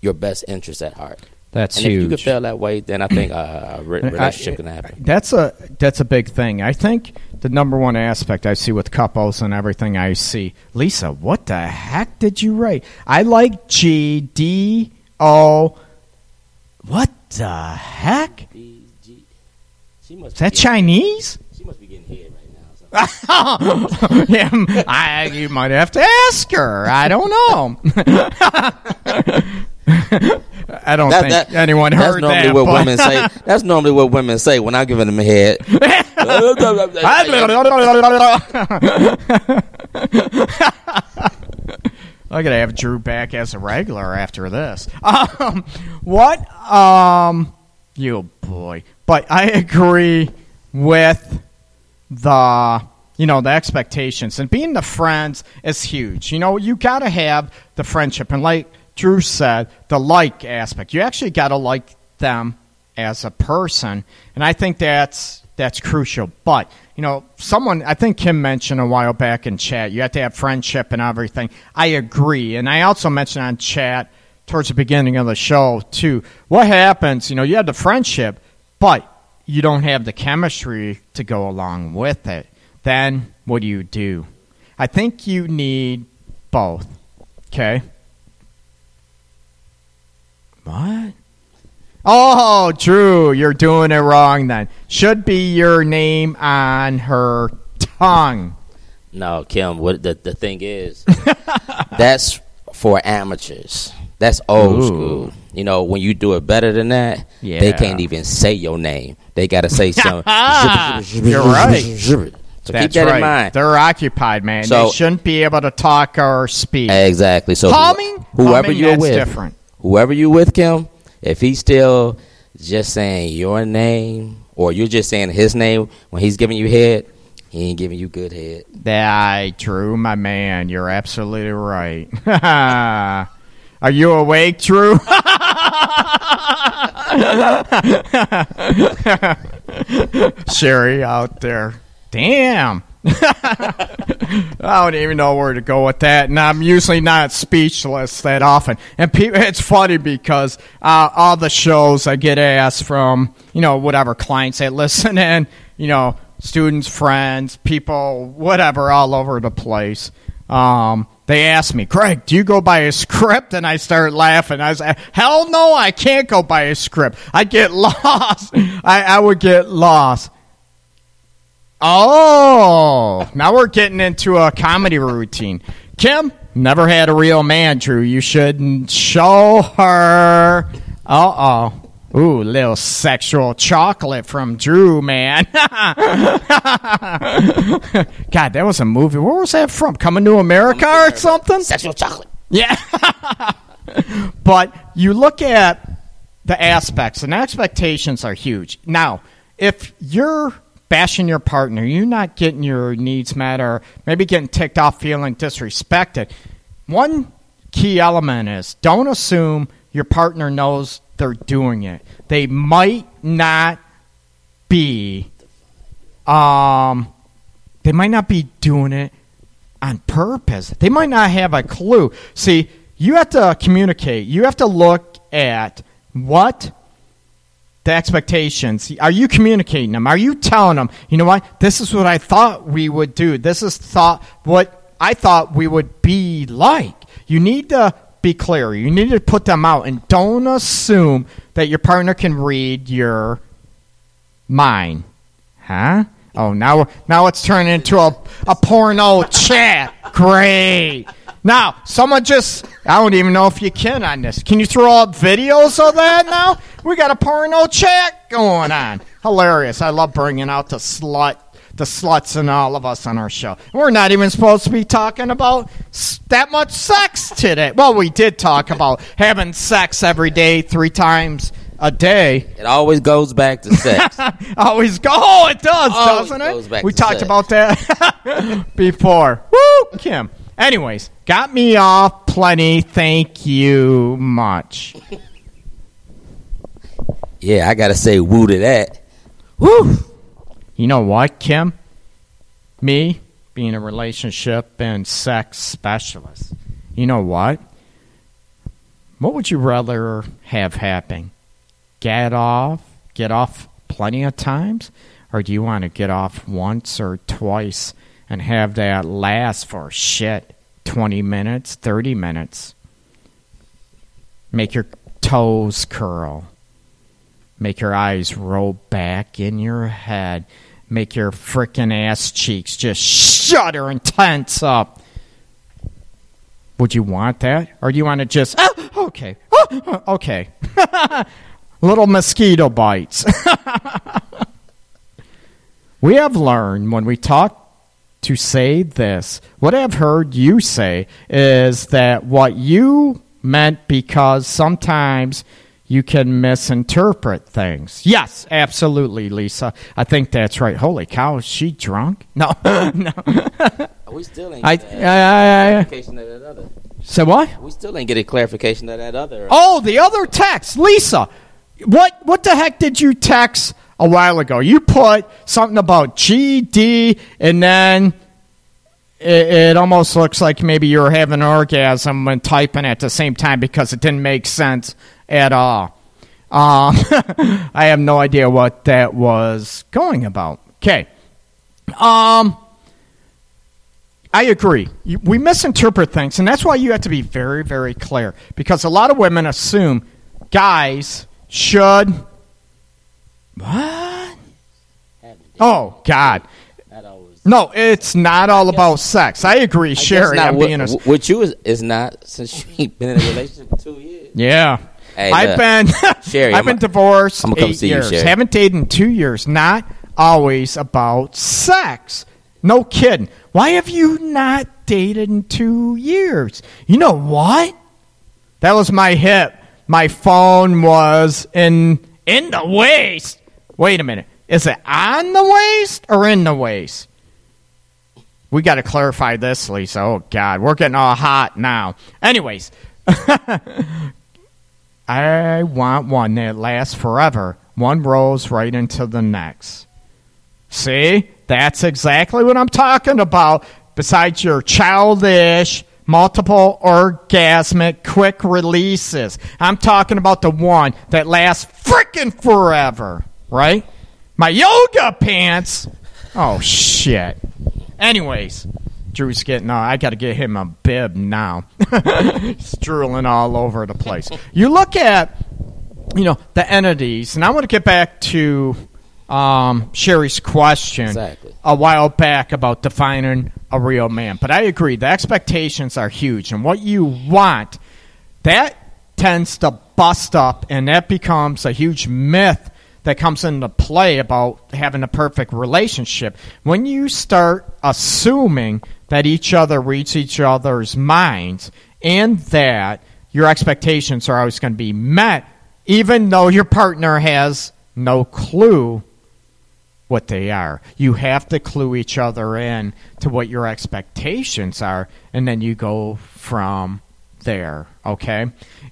your best interest at heart. That's and if you huge. could feel that way, then I think uh, a re- I- relationship can happen. That's a that's a big thing. I think the number one aspect I see with couples and everything I see. Lisa, what the heck did you write? I like G D O. What the heck? She must Is that getting, Chinese? She must be getting hit right now. So. [LAUGHS] yeah, I, you might have to ask her. I don't know. [LAUGHS] I don't That- think that- anyone That's normally that. what but- women say. [LAUGHS] That's normally what women say when I'm giving them a head. I'm gonna have Drew back as a regular after this. Um, what? Um, you boy, but I agree with the you know the expectations and being the friends is huge. You know, you got to have the friendship and like Drew said, the like aspect. You actually got to like them as a person, and I think that's that's crucial. But you know, someone I think Kim mentioned a while back in chat, you have to have friendship and everything. I agree, and I also mentioned on chat towards the beginning of the show too. What happens? You know, you have the friendship, but you don't have the chemistry to go along with it. Then what do you do? I think you need both. Okay. What? Oh, Drew, you're doing it wrong then. Should be your name on her tongue. No, Kim. What the the thing is, [LAUGHS] that's for amateurs. That's old Ooh. school. You know, when you do it better than that, yeah. they can't even say your name. They got to say [LAUGHS] something. You're right. [LAUGHS] So That's keep that right. in mind. They're occupied, man. So- they shouldn't be able to talk or speak. Exactly. So who- Humming? whoever Humming, you're with, different. whoever you with, Kim, if he's still just saying your name or you're just saying his name when he's giving you head, he ain't giving you good head. That true, my man, you're absolutely right. [LAUGHS] Are you awake, True? [LAUGHS] Sherry out there. Damn. [LAUGHS] I don't even know where to go with that, and I'm usually not speechless that often. And pe- it's funny because uh, all the shows I get asked from, you know, whatever clients that listen [LAUGHS] in, you know, students, friends, people, whatever, all over the place. Um, they ask me, Greg, do you go by a script? And I start laughing. I say, hell no, I can't go by a script. I get [LAUGHS] lost. I, I would get lost. Oh, now we're getting into a comedy routine. Kim, never had a real man, Drew. You shouldn't show her. Uh oh. Ooh, little sexual chocolate from Drew, man. [LAUGHS] God, that was a movie. Where was that from? Coming to America or something? Sexual chocolate. Yeah. [LAUGHS] but you look at the aspects, and expectations are huge. Now, if you're bashing your partner, you're not getting your needs met, or maybe getting ticked off, feeling disrespected, one key element is don't assume your partner knows they're doing it. They might not be um they might not be doing it on purpose. They might not have a clue. See, you have to communicate. You have to look at what the expectations. Are you communicating them? Are you telling them, you know what? This is what I thought we would do. This is thought what I thought we would be like. You need to be clear. You need to put them out and don't assume that your partner can read your mind. Huh? Oh, now now it's turning into a, a porno chat. Great. Now, someone just, I don't even know if you can on this. Can you throw up videos of that now? We got a porno chat going on. Hilarious. I love bringing out the slut, the sluts and all of us on our show. We're not even supposed to be talking about that much sex today. Well, we did talk about having sex every day, three times a day. It always goes back to sex. [LAUGHS] Always go. Oh, it does, Always doesn't goes it? back We talked sex. about that [LAUGHS] before. Woo, Kim. Anyways, got me off plenty. Thank you much. Yeah, I gotta say woo to that. Woo. You know what, Kim? Me being a relationship and sex specialist. You know what? What would you rather have happen? Get off, get off plenty of times, or do you want to get off once or twice and have that last for shit 20 minutes, 30 minutes? Make your toes curl. Make your eyes roll back in your head. Make your frickin' ass cheeks just shudder and tense up. Would you want that? Or do you want to just, oh, okay, oh, okay. [LAUGHS] Little mosquito bites. [LAUGHS] we have learned when we talk to say this, what I've heard you say is that what you meant because sometimes you can misinterpret things. Yes, absolutely, Lisa. I think that's right. Holy cow, is she drunk? [LAUGHS] No, [LAUGHS] no. We still ain't I, I, I, I, clarification of that other. say what? We still ain't get a clarification of that other. Oh, the other text, Lisa. What what the heck did you text a while ago? You put something about GD, and then it, it almost looks like maybe you were having an orgasm when typing at the same time because it didn't make sense at all. Um, [LAUGHS] I have no idea what that was going about. Okay. Um. I agree. We misinterpret things, and that's why you have to be very, very clear. Because a lot of women assume guys should. What? Oh, God. No, it's not all about sex. I agree, I Sherry. I'm with, being a. you is, is not since you've been in a relationship for two years. Yeah. Hey, I've look, been [LAUGHS] Sherry, I've I'm been a- divorced I'm eight see you, years. Haven't dated in two years. Not always about sex. No kidding. Why have you not dated in two years? You know what? That was my hip. My phone was in in the waist. Wait a minute. Is it on the waist or in the waist? We got to clarify this, Lisa. Oh God, we're getting all hot now. Anyways, [LAUGHS] I want one that lasts forever. One rolls right into the next. See? That's exactly what I'm talking about. Besides your childish, multiple orgasmic quick releases. I'm talking about the one that lasts freaking forever. Right? My yoga pants. Oh, shit. Anyways, Drew's getting. Uh, I got to get him a bib now. [LAUGHS] He's drooling all over the place. You look at, you know, the entities, and I want to get back to um, Sherry's question Exactly. a while back about defining a real man. But I agree, the expectations are huge, and what you want that tends to bust up, and that becomes a huge myth that comes into play about having a perfect relationship. When you start assuming that each other reads each other's minds and that your expectations are always going to be met, even though your partner has no clue what they are. You have to clue each other in to what your expectations are, and then you go from there. Okay?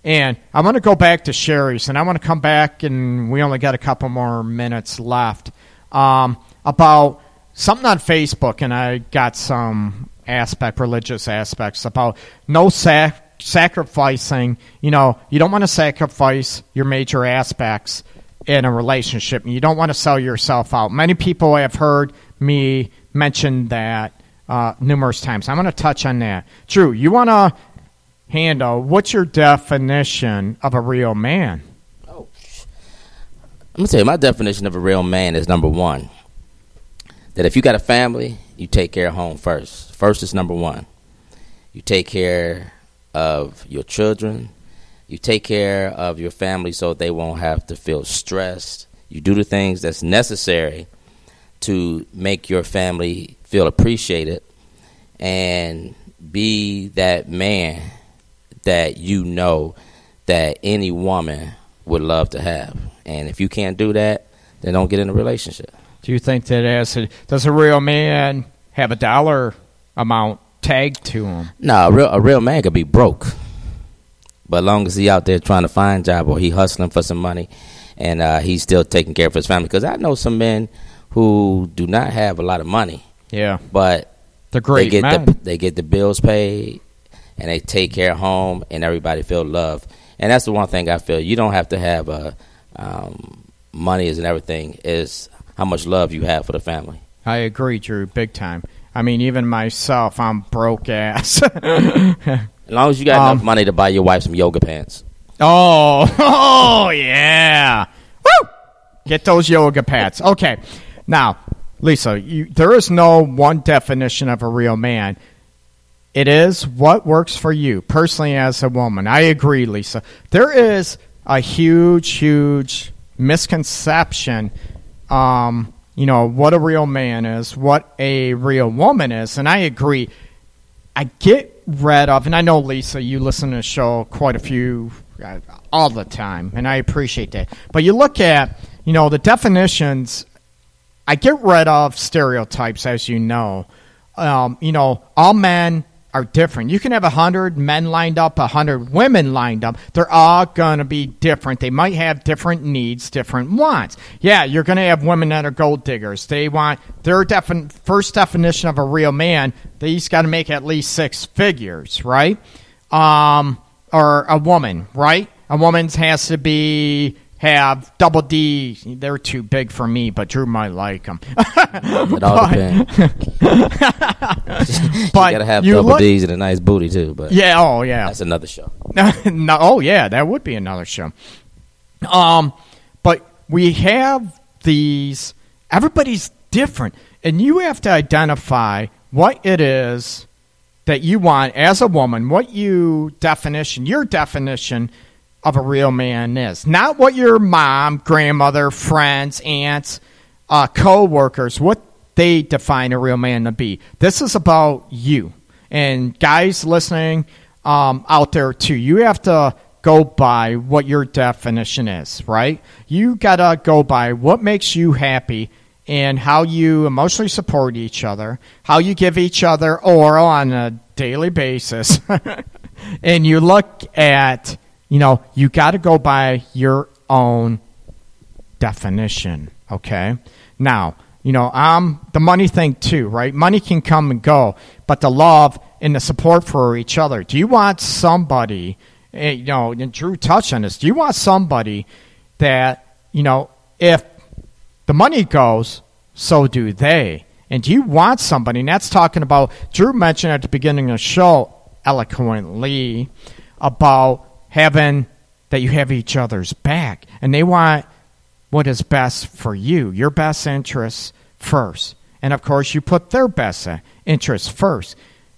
And I want to go back to Sherry's, and I want to come back, and we only got a couple more minutes left, um, about something on Facebook, and I got some aspect, religious aspects about no sac- sacrificing. You know, you don't want to sacrifice your major aspects in a relationship. And you don't want to sell yourself out. Many people have heard me mention that uh, numerous times. I'm going to touch on that. Drew, you want to handle what's your definition of a real man? I'm gonna tell you my definition of a real man is number one. That if you got a family, you take care of home first. First is number one. you take care of your children, you take care of your family so they won't have to feel stressed. You do the things that's necessary to make your family feel appreciated and be that man that you know that any woman would love to have. And if you can't do that, then don't get in a relationship. Do you think that as a, does a real man have a dollar amount tagged to him? No, a real a real man could be broke, but long as he out there trying to find a job or he hustling for some money, and uh, he's still taking care of his family. Because I know some men who do not have a lot of money, Yeah, but they're great they get the they get the bills paid, and they take care of home, and everybody feel love. And that's the one thing I feel you don't have to have a um, money is and everything is how much love you have for the family. I agree, Drew, big time. I mean, even myself, I'm broke ass. [LAUGHS] As long as you got Um, enough money to buy your wife some yoga pants. Oh, [LAUGHS] oh yeah. Woo! Get those yoga pants. Okay. Now, Lisa, you, there is no one definition of a real man. It is what works for you personally as a woman. I agree, Lisa. There is a huge, huge misconception. Um, you know what a real man is, what a real woman is, and I agree. I get rid of, and I know Lisa, you listen to the show quite a few uh, all the time, and I appreciate that. But you look at, you know, the definitions. I get rid of stereotypes, as you know. Um, you know, all men are different. You can have a hundred men lined up, a hundred women lined up. They're all gonna be different. They might have different needs, different wants. Yeah, you're gonna have women that are gold diggers. They want their defin- first definition of a real man. They's got to make at least six figures, right? Um, or a woman, right? A woman's has to be have double D. They're too big for me, but Drew might like them. [LAUGHS] It all depends. [LAUGHS] you gotta have you double look- D's and a nice booty too. But Yeah. Oh, yeah. that's another show. [LAUGHS] no, oh yeah, that would be another show. Um, but we have these. Everybody's different, and you have to identify what it is that you want as a woman. What you definition, your definition of a real man is not what your mom, grandmother, friends, aunts, uh, co-workers, what they define a real man to be. This is about you. And guys listening um, out there too, you have to go by what your definition is, right? You gotta go by what makes you happy and how you emotionally support each other, how you give each other oral on a daily basis. [LAUGHS] and you look at, you know, you gotta go by your own definition, okay? Now, you know, um, the money thing too, right? Money can come and go, but the love and the support for each other. Do you want somebody, eh, you know, and Drew touched on this, do you want somebody that, you know, if the money goes, so do they? And do you want somebody, and that's talking about, Drew mentioned at the beginning of the show eloquently about having that you have each other's back, and they want what is best for you, your best interests first. And of course, you put their best interests first.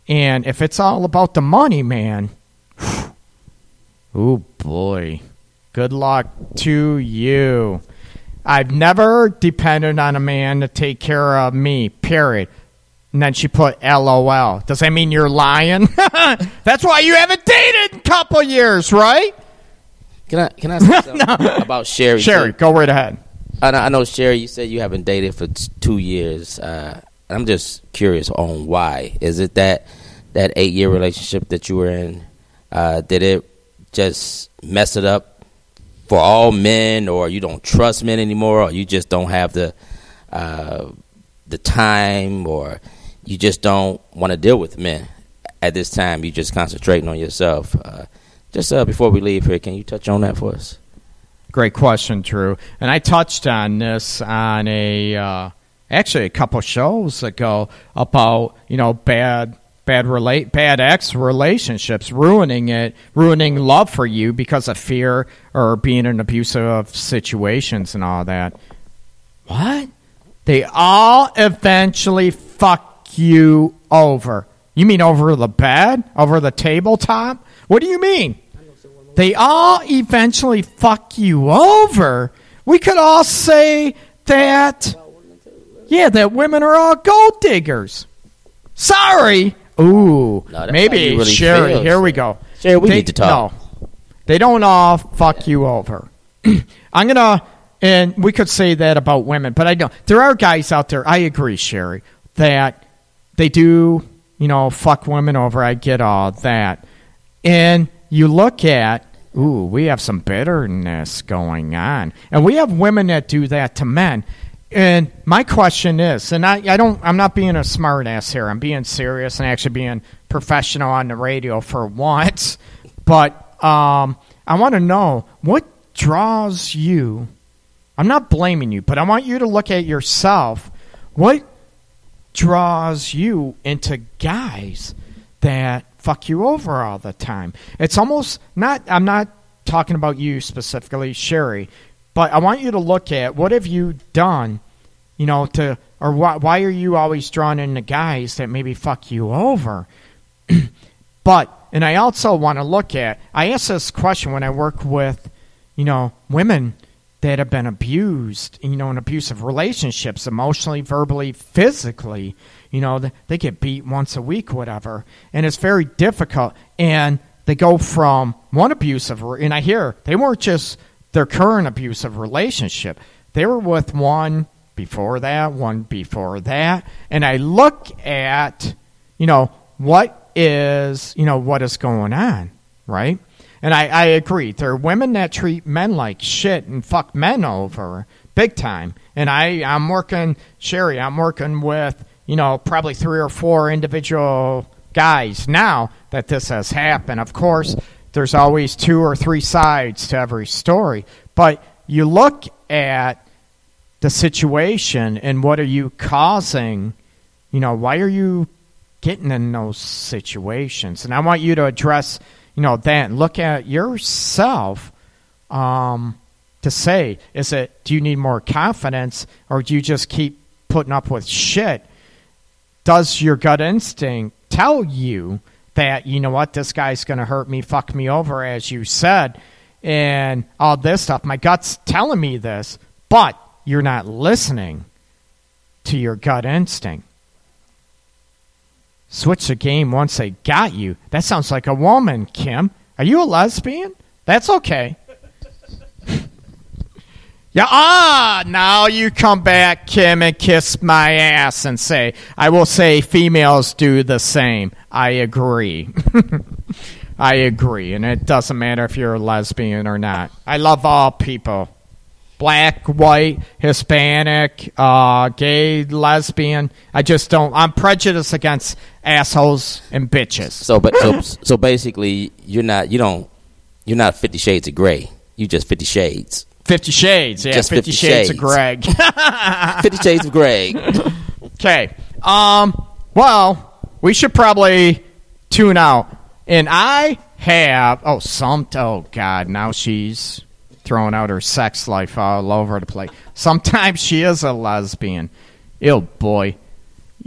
And if it's all about the money, man, [SIGHS] oh boy, good luck to you. I've never depended on a man to take care of me, period. And then she put LOL. Does that mean you're lying? [LAUGHS] That's why you haven't dated in a couple years, right? Can I can I say [LAUGHS] something about Sherry? Sherry, go right ahead. I know, I know Sherry. You said you haven't dated for t- two years. Uh, I'm just curious on why. Is it that that eight year relationship that you were in? Uh, did it just mess it up for all men, or you don't trust men anymore, or you just don't have the uh, the time, or you just don't want to deal with men at this time? You just concentrating on yourself. Uh, just uh, before we leave here, can you touch on that for us? Great question, Drew. And I touched on this on a uh, actually a couple shows ago about you know bad bad relate bad ex relationships ruining it, ruining love for you because of fear or being in abusive situations and all that. What? They all eventually fuck you over. You mean over the bed? Over the tabletop? What do you mean? They all eventually fuck you over. We could all say that. Yeah, that women are all gold diggers. Sorry. Ooh, No, maybe really Sherry. here we go. Sherry, we They- need to talk. No, they don't all fuck you over. [CLEARS THROAT] I'm gonna, and we could say that about women, but I don't. There are guys out there. I agree, Sherry, that they do, you know, fuck women over. I get all that, and you look at, ooh, we have some bitterness going on, and we have women that do that to men. And my question is, and I, I don't, I'm not being a smart ass here. I'm being serious and actually being professional on the radio for once. But um, I want to know what draws you. I'm not blaming you, but I want you to look at yourself. What draws you into guys that fuck you over all the time? It's almost not. I'm not talking about you specifically, Sherry, but I want you to look at what have you done, you know, to or why why are you always drawn into guys that maybe fuck you over? [CLEARS THROAT] but and I also want to look at. I ask this question when I work with, you know, women that have been abused, you know, in abusive relationships, emotionally, verbally, physically. You know, they get beat once a week, whatever, and it's very difficult. And they go from one abusive, and I hear they weren't just their current abusive relationship; they were with one before that, one before that, and I look at, you know, what is, you know, what is going on, right? And I, I agree. There are women that treat men like shit and fuck men over big time. And I, I'm working, Sherry, I'm working with, you know, probably three or four individual guys now that this has happened. Of course, there's always two or three sides to every story. But you look at the situation and what are you causing? You know, why are you getting in those situations? And I want you to address, you know, and look at yourself um, to say, is it, do you need more confidence or do you just keep putting up with shit? Does your gut instinct tell you that, you know what, this guy's going to hurt me, fuck me over, as you said, and all this stuff? My gut's telling me this, but you're not listening to your gut instinct. Switch the game once they got you. That sounds like a woman, Kim. Are you a lesbian? That's okay. [LAUGHS] yeah, ah, now you come back, Kim, and kiss my ass and say, I will say females do the same. I agree. [LAUGHS] I agree. And it doesn't matter if you're a lesbian or not. I love all people black, white, Hispanic, uh, gay, lesbian. I just don't. I'm prejudiced against assholes and bitches. So, but so, so basically, you're not you don't you're not Fifty Shades of Grey. You just Fifty Shades. Fifty Shades, yeah, Just Fifty, 50 Shades, of Shades. Greg. [LAUGHS] Fifty Shades of Grey. okay. Um. Well, we should probably tune out. And I have. Oh, some. Oh God. Now she's throwing out her sex life all over the place. Sometimes she is a lesbian. Ew, boy.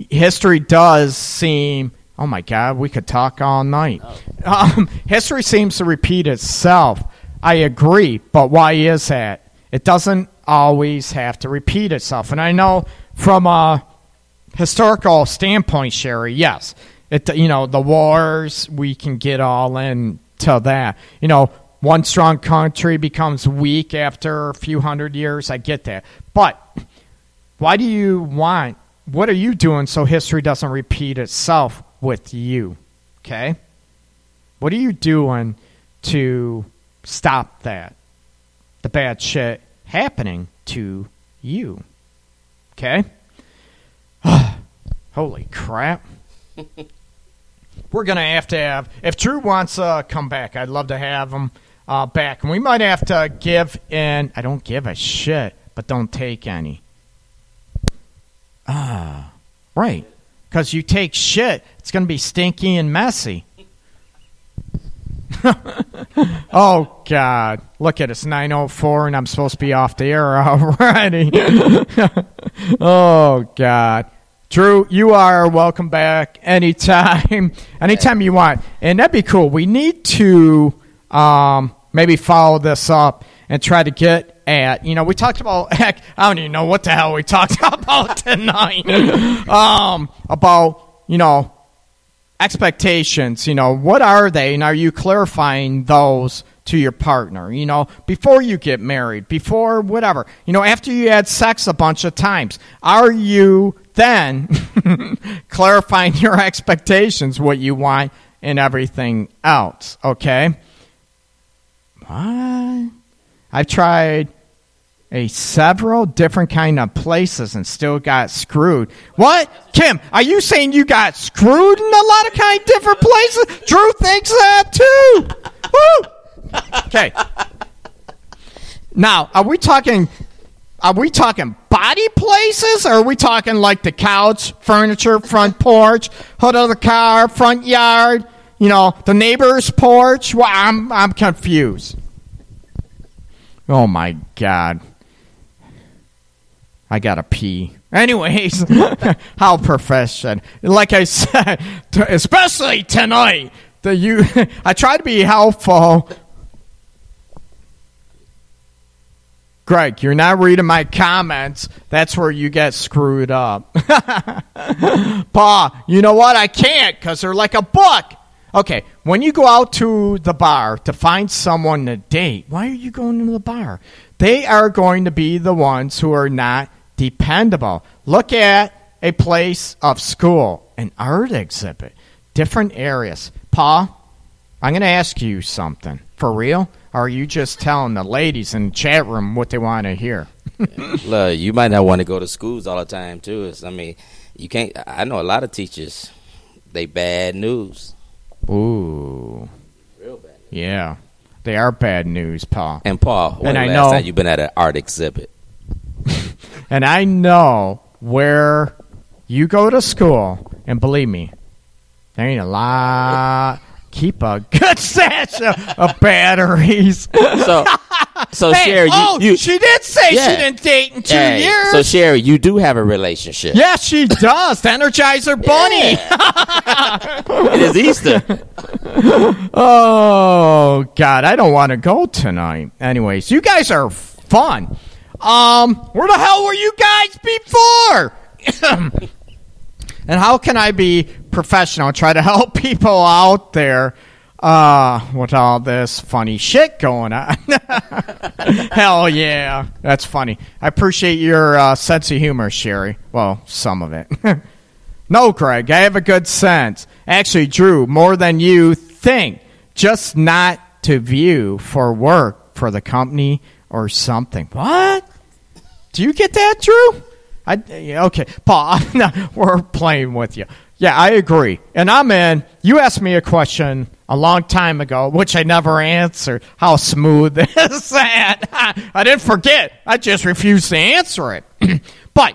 History does seem. Oh my God, we could talk all night. Um, history seems to repeat itself. I agree, but why is that? It doesn't always have to repeat itself. And I know from a historical standpoint, Sherry, yes, it you know the wars we can get all into that. You know, one strong country becomes weak after a few hundred years. I get that, but why do you want? What are you doing so history doesn't repeat itself with you? Okay, what are you doing to stop that? The bad shit happening to you. Okay? [SIGHS] Holy crap. [LAUGHS] We're going to have to have, if Drew wants to uh, come back, I'd love to have him uh, back. And we might have to give in, I don't give a shit, but don't take any. Ah, right. Because you take shit, it's going to be stinky and messy. [LAUGHS] oh God! Look at it's nine oh four, and I'm supposed to be off the air [LAUGHS] already. [LAUGHS] oh God! Drew, you are welcome back anytime, anytime you want, and that'd be cool. We need to um, maybe follow this up and try to get at. You know, we talked about. [LAUGHS] Heck, I don't even know what the hell we [LAUGHS] talked about tonight. [LAUGHS] um, about you know expectations. You know, what are they, and are you clarifying those? to your partner, you know, before you get married, before whatever, you know, after you had sex a bunch of times, are you then clarifying your expectations, what you want, and everything else? Okay. What? I've tried a several different kind of places and still got screwed. What? Kim, are you saying you got screwed in a lot of kind of different places? Drew thinks that too. Woo! Okay. Now, are we talking? Are we talking body places, or are we talking like the couch, furniture, front porch, hood of the car, front yard? You know, the neighbor's porch. Well, I'm I'm confused. Oh my god. I gotta pee. Anyways, [LAUGHS] how profession. Like I said, especially tonight, the you. [LAUGHS] I try to be helpful Greg, you're not reading my comments. That's where you get screwed up. [LAUGHS] Pa, you know what? I can't because they're like a book. Okay, when you go out to the bar to find someone to date, why are you going to the bar? They are going to be the ones who are not dependable. Look at a place of school, an art exhibit, different areas. Pa, I'm going to ask you something. For real? Or are you just telling the ladies in the chat room what they want to hear? [LAUGHS] Look, you might not want to go to schools all the time too. It's, I mean, you can't. I know a lot of teachers. They bad news. Ooh. Real bad. News. Yeah, they are bad news, Paul. And Paul, when And I last know- time you've been at an art exhibit? [LAUGHS] And I know where you go to school, and believe me, there ain't a lot. Keep a good [LAUGHS] stash of, of batteries. So, so Hey, Sherry, you, oh, you she did say Yeah. she didn't date in two hey, years. So Sherry, you do have a relationship. yeah, she does. Energizer Bunny. [LAUGHS] [LAUGHS] It is Easter. Oh God, I don't want to go tonight. Anyways, you guys are fun. Um, where the hell were you guys before? [COUGHS] and how can I be professional? and Try to help [LAUGHS] people out there. Uh, with all this funny shit going on. [LAUGHS] Hell yeah, that's funny. I appreciate your uh, sense of humor, Sherry. Well, some of it. [LAUGHS] No, Greg, I have a good sense. Actually, Drew, more than you think. Just not to view for work for the company or something. What? Do you get that, Drew? I, okay, Paul, [LAUGHS] we're playing with you. Yeah, I agree. And I'm in. You asked me a question a long time ago, which I never answered. How smooth [LAUGHS] is that? I didn't forget. I just refused to answer it. [CLEARS THROAT] but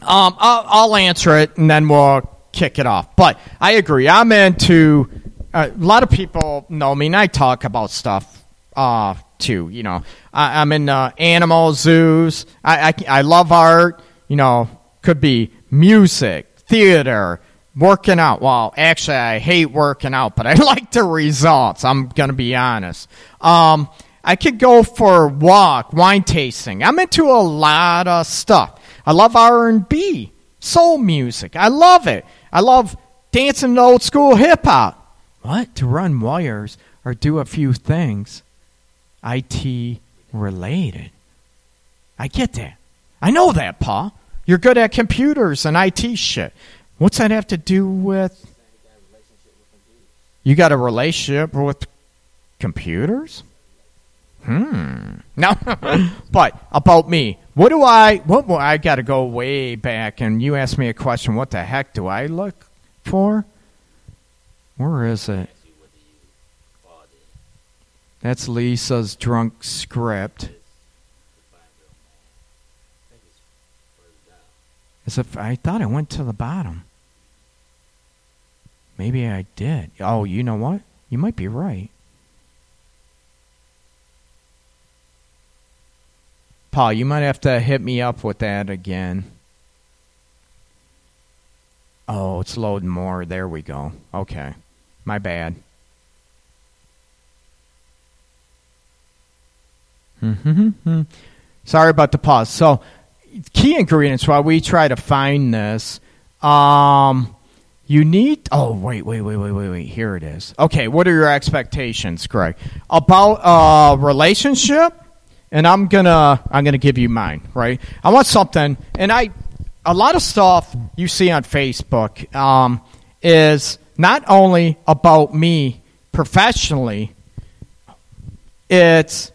um, I'll, I'll answer it and then we'll kick it off. But I agree. I'm into uh, a lot of people know me and I talk about stuff uh, too. You know, I, I'm in uh, animal zoos. I, I I love art. You know, could be music, theater, working out. Well, actually, I hate working out, but I [LAUGHS] like the results. I'm gonna be honest. Um, I could go for a walk, wine tasting. I'm into a lot of stuff. I love R and B, soul music. I love it. I love dancing to old school hip hop. What? To run wires or do a few things IT related. I get that. I know that, Pa. You're good at computers and IT shit. What's that have to do with? You got a relationship with computers? Hmm. No, [LAUGHS] but about me, what do I? What? Well, I got to go way back, and you asked me a question. What the heck do I look for? Where is it? That's Lisa's drunk script. As if I thought I went to the bottom. Maybe I did. Oh, you know what? You might be right. Paul, you might have to hit me up with that again. Oh, it's loading more. There we go. Okay. My bad. [LAUGHS] Sorry about the pause. So, key ingredients while we try to find this. Um, you need. Oh, wait, wait, wait, wait, wait, wait. Here it is. Okay, what are your expectations, Greg, about a relationship? And I'm gonna I'm gonna give you mine. Right. I want something, and I a lot of stuff you see on Facebook um, is not only about me professionally. It's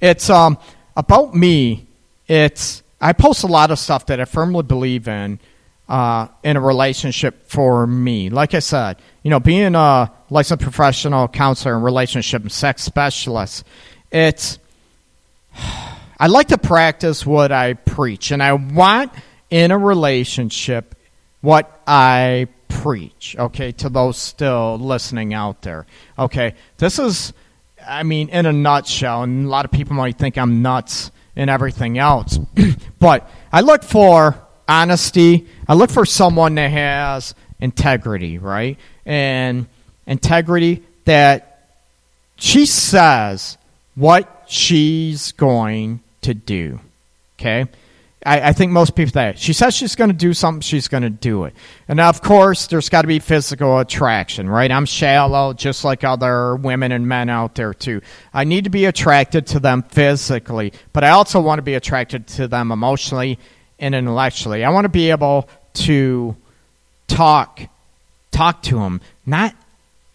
It's um, about me. It's I post a lot of stuff that I firmly believe in uh, in a relationship for me. Like I said, you know, being a licensed professional counselor and relationship and sex specialist, it's [SIGHS] I like to practice what I preach, and I want in a relationship what I preach. Okay, to those still listening out there. Okay, this is I mean, in a nutshell, and a lot of people might think I'm nuts and everything else, [CLEARS THROAT] but I look for honesty. I look for someone that has integrity, right? And integrity that she says what she's going to do. Okay? I, I think most people that she says she's going to do something, she's going to do it. And of course, there's got to be physical attraction, right? I'm shallow, just like other women and men out there too. I need to be attracted to them physically, but I also want to be attracted to them emotionally and intellectually. I want to be able to talk, talk to them, not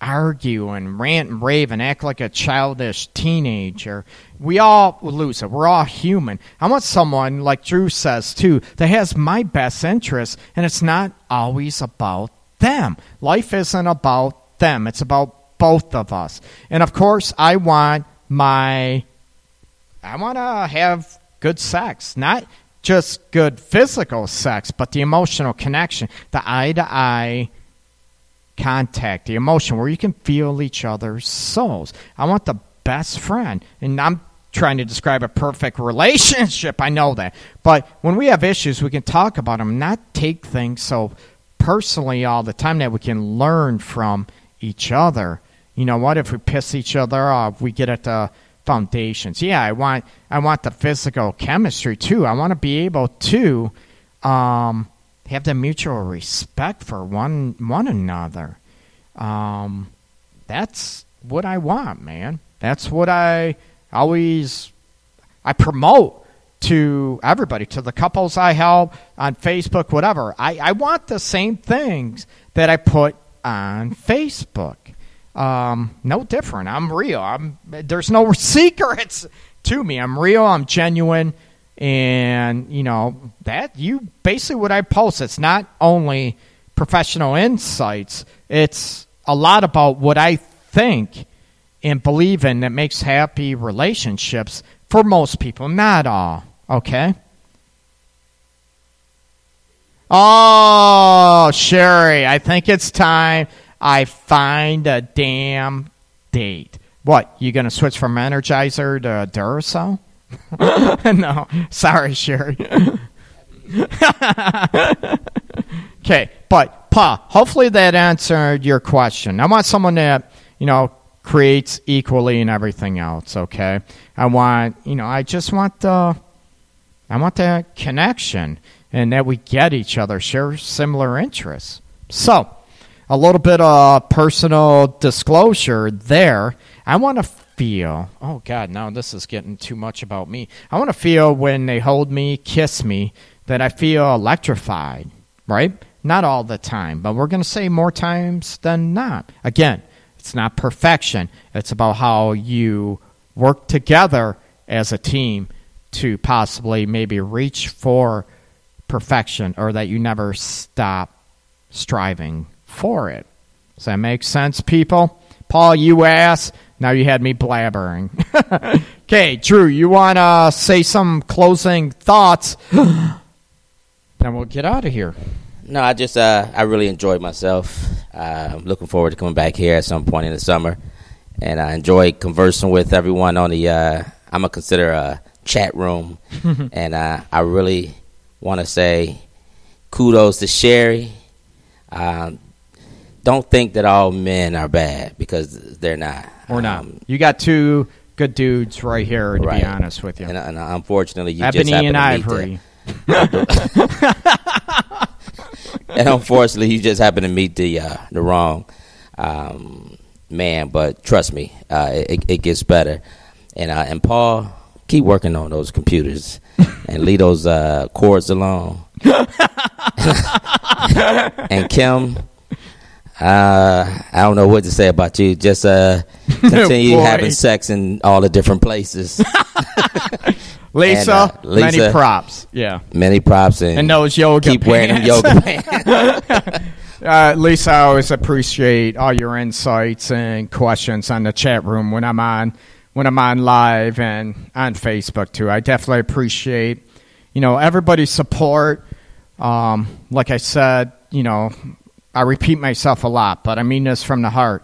argue and rant and rave and act like a childish teenager. We all lose it. We're all human. I want someone, like Drew says too, that has my best interests, and it's not always about them. Life isn't about them, it's about both of us. And of course, I want my. I want to have good sex, not just good physical sex, but the emotional connection, the eye to eye contact, the emotion, where you can feel each other's souls. I want the best friend. And I'm trying to describe a perfect relationship. I know that. But when we have issues, we can talk about them, not take things so personally all the time that we can learn from each other. You know what? If we piss each other off, we get at the foundations. Yeah, I want I want the physical chemistry too. I want to be able to um, have the mutual respect for one one another. Um, that's what I want, man. That's what I always I promote to everybody, to the couples I help on Facebook, whatever. I, I want the same things that I put on Facebook. Um, no different. I'm real. I'm there's no [LAUGHS] secrets to me. I'm real. I'm genuine and you know that you basically what I post. It's not only professional insights; it's a lot about what I think and believe in that makes happy relationships for most people, not all. Okay. Oh, Sherry, I think it's time I find a damn date. What, you going to switch from Energizer to Duracell? [LAUGHS] no, sorry, Sherry. [LAUGHS] okay, but Pa, hopefully that answered your question. I want someone that you know creates equally in everything else. Okay, I want you know I just want the I want that connection and that we get each other, share similar interests. So, a little bit of personal disclosure there. I want to feel. Oh God, now this is getting too much about me. I want to feel when they hold me, kiss me, that I feel electrified. Right? Not all the time, but we're going to say more times than not. Again, it's not perfection. It's about how you work together as a team to possibly maybe reach for perfection or that you never stop striving for it. Does that make sense, people? Paul, you ass. Now you had me blabbering. [LAUGHS] okay, Drew, you want to say some closing thoughts? [GASPS] then we'll get out of here. No, I just uh, I really enjoyed myself. Uh, I'm looking forward to coming back here at some point in the summer, and I enjoy conversing with everyone on the. Uh, I'm gonna consider a chat room, [LAUGHS] and uh, I really want to say kudos to Sherry. Um, don't think that all men are bad because they're not. Or not. Um, you got two good dudes right here, to Right. be honest with you. and, and unfortunately, you just Ebony happen and to meet Ivory. [LAUGHS] [LAUGHS] [LAUGHS] and unfortunately, you just happen to meet the uh, the wrong um, man. But trust me, uh, it, it gets better. And uh, and Paul, keep working on those computers [LAUGHS] and leave those uh, cords alone. [LAUGHS] and Kim, uh, I don't know what to say about you. Just uh, continue having sex in all the different places. Lisa, And, uh, many props. Yeah. Many props and, And those yoga keep wearing pants. yoga [LAUGHS] pants. Uh, Lisa, I always appreciate all your insights and questions on the chat room when I'm on when I'm on live and on Facebook too. I definitely appreciate you know everybody's support. Um, like I said, you know, I repeat myself a lot, but I mean this from the heart.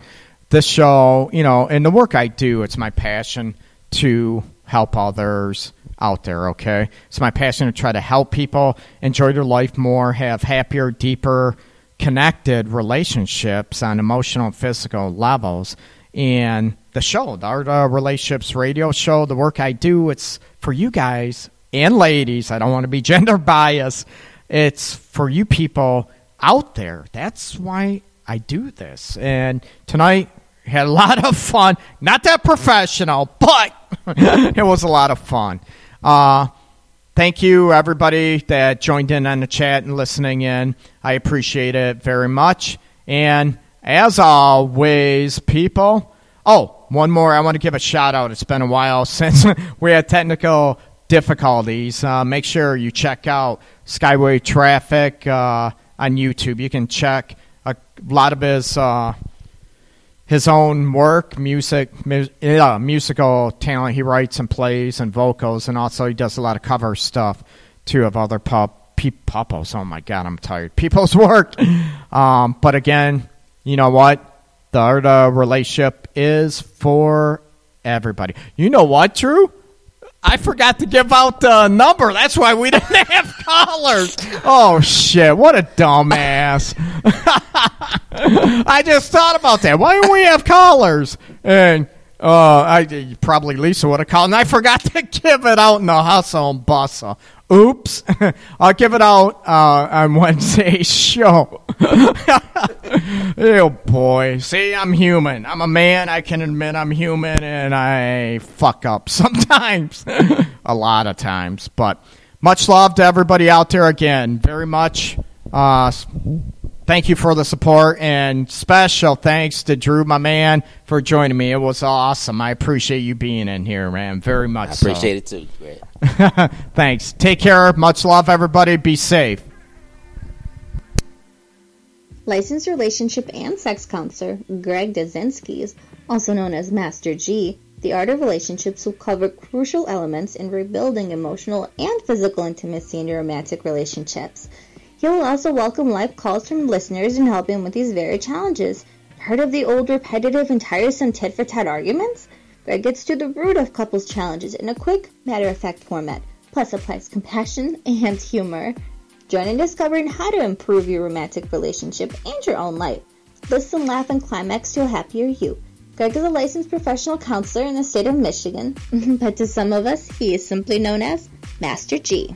This show, you know, and the work I do, it's my passion to help others out there, okay? It's my passion to try to help people enjoy their life more, have happier, deeper, connected relationships on emotional and physical levels. And the show, the Art of Relationships radio show, the work I do, it's for you guys and ladies. I don't want to be [LAUGHS] gender biased. It's for you people out there. That's why I do this. And tonight had a [LAUGHS] lot of fun. Not that professional, but [LAUGHS] it was a lot of fun. Uh, thank you, everybody that joined in on the chat and listening in. I appreciate it very much. And as always, people. Oh, one more. I want to give a shout out. It's been a while [LAUGHS] since we had technical difficulties. Uh, make sure you check out Skyway Traffic uh, on YouTube. You can check a lot of his. Uh, his own work, music, mu- yeah, musical talent. He writes and plays and vocals, and also he does a lot of cover stuff too of other pop popos. Oh my god, I'm tired. People's [LAUGHS] work. Um, but again, you know what? The art of relationship is for everybody. You know what, Drew? I forgot to give out the number. That's why we [LAUGHS] didn't have callers. Oh shit! What a dumbass. [LAUGHS] I just thought about that. Why don't we have callers? And uh, I probably Lisa would have called, and I forgot to [LAUGHS] give it out in the hustle and bustle. Oops! [LAUGHS] I'll give it out uh, on Wednesday's [LAUGHS] show. oh boy! See, I'm human. I'm a man. I can admit I'm human, and I fuck up sometimes, a lot of times. But much love to everybody out there. Again, very much. Uh, thank you for the support and special thanks to Drew, my man, for joining me. It was awesome. I appreciate you being in here, man. Very much. I appreciate it too. [LAUGHS] Thanks. Take care. Much love, everybody. Be safe. Licensed relationship and sex counselor Greg Dudzinski's, also known as Master G, the art of relationships will cover crucial elements in rebuilding emotional and physical intimacy in your romantic relationships. He will also welcome live calls from listeners and help him with these very challenges. Heard of the old repetitive and tiresome tit for tat arguments? Greg gets to the root of couples' challenges in a quick, matter of fact format, plus applies compassion and humor. Join in discovering how to improve your romantic relationship and your own life. Listen, laugh, and climax to a happier you. Greg is a licensed professional counselor in the state of Michigan, [LAUGHS] but to some of us, he is simply known as Master G.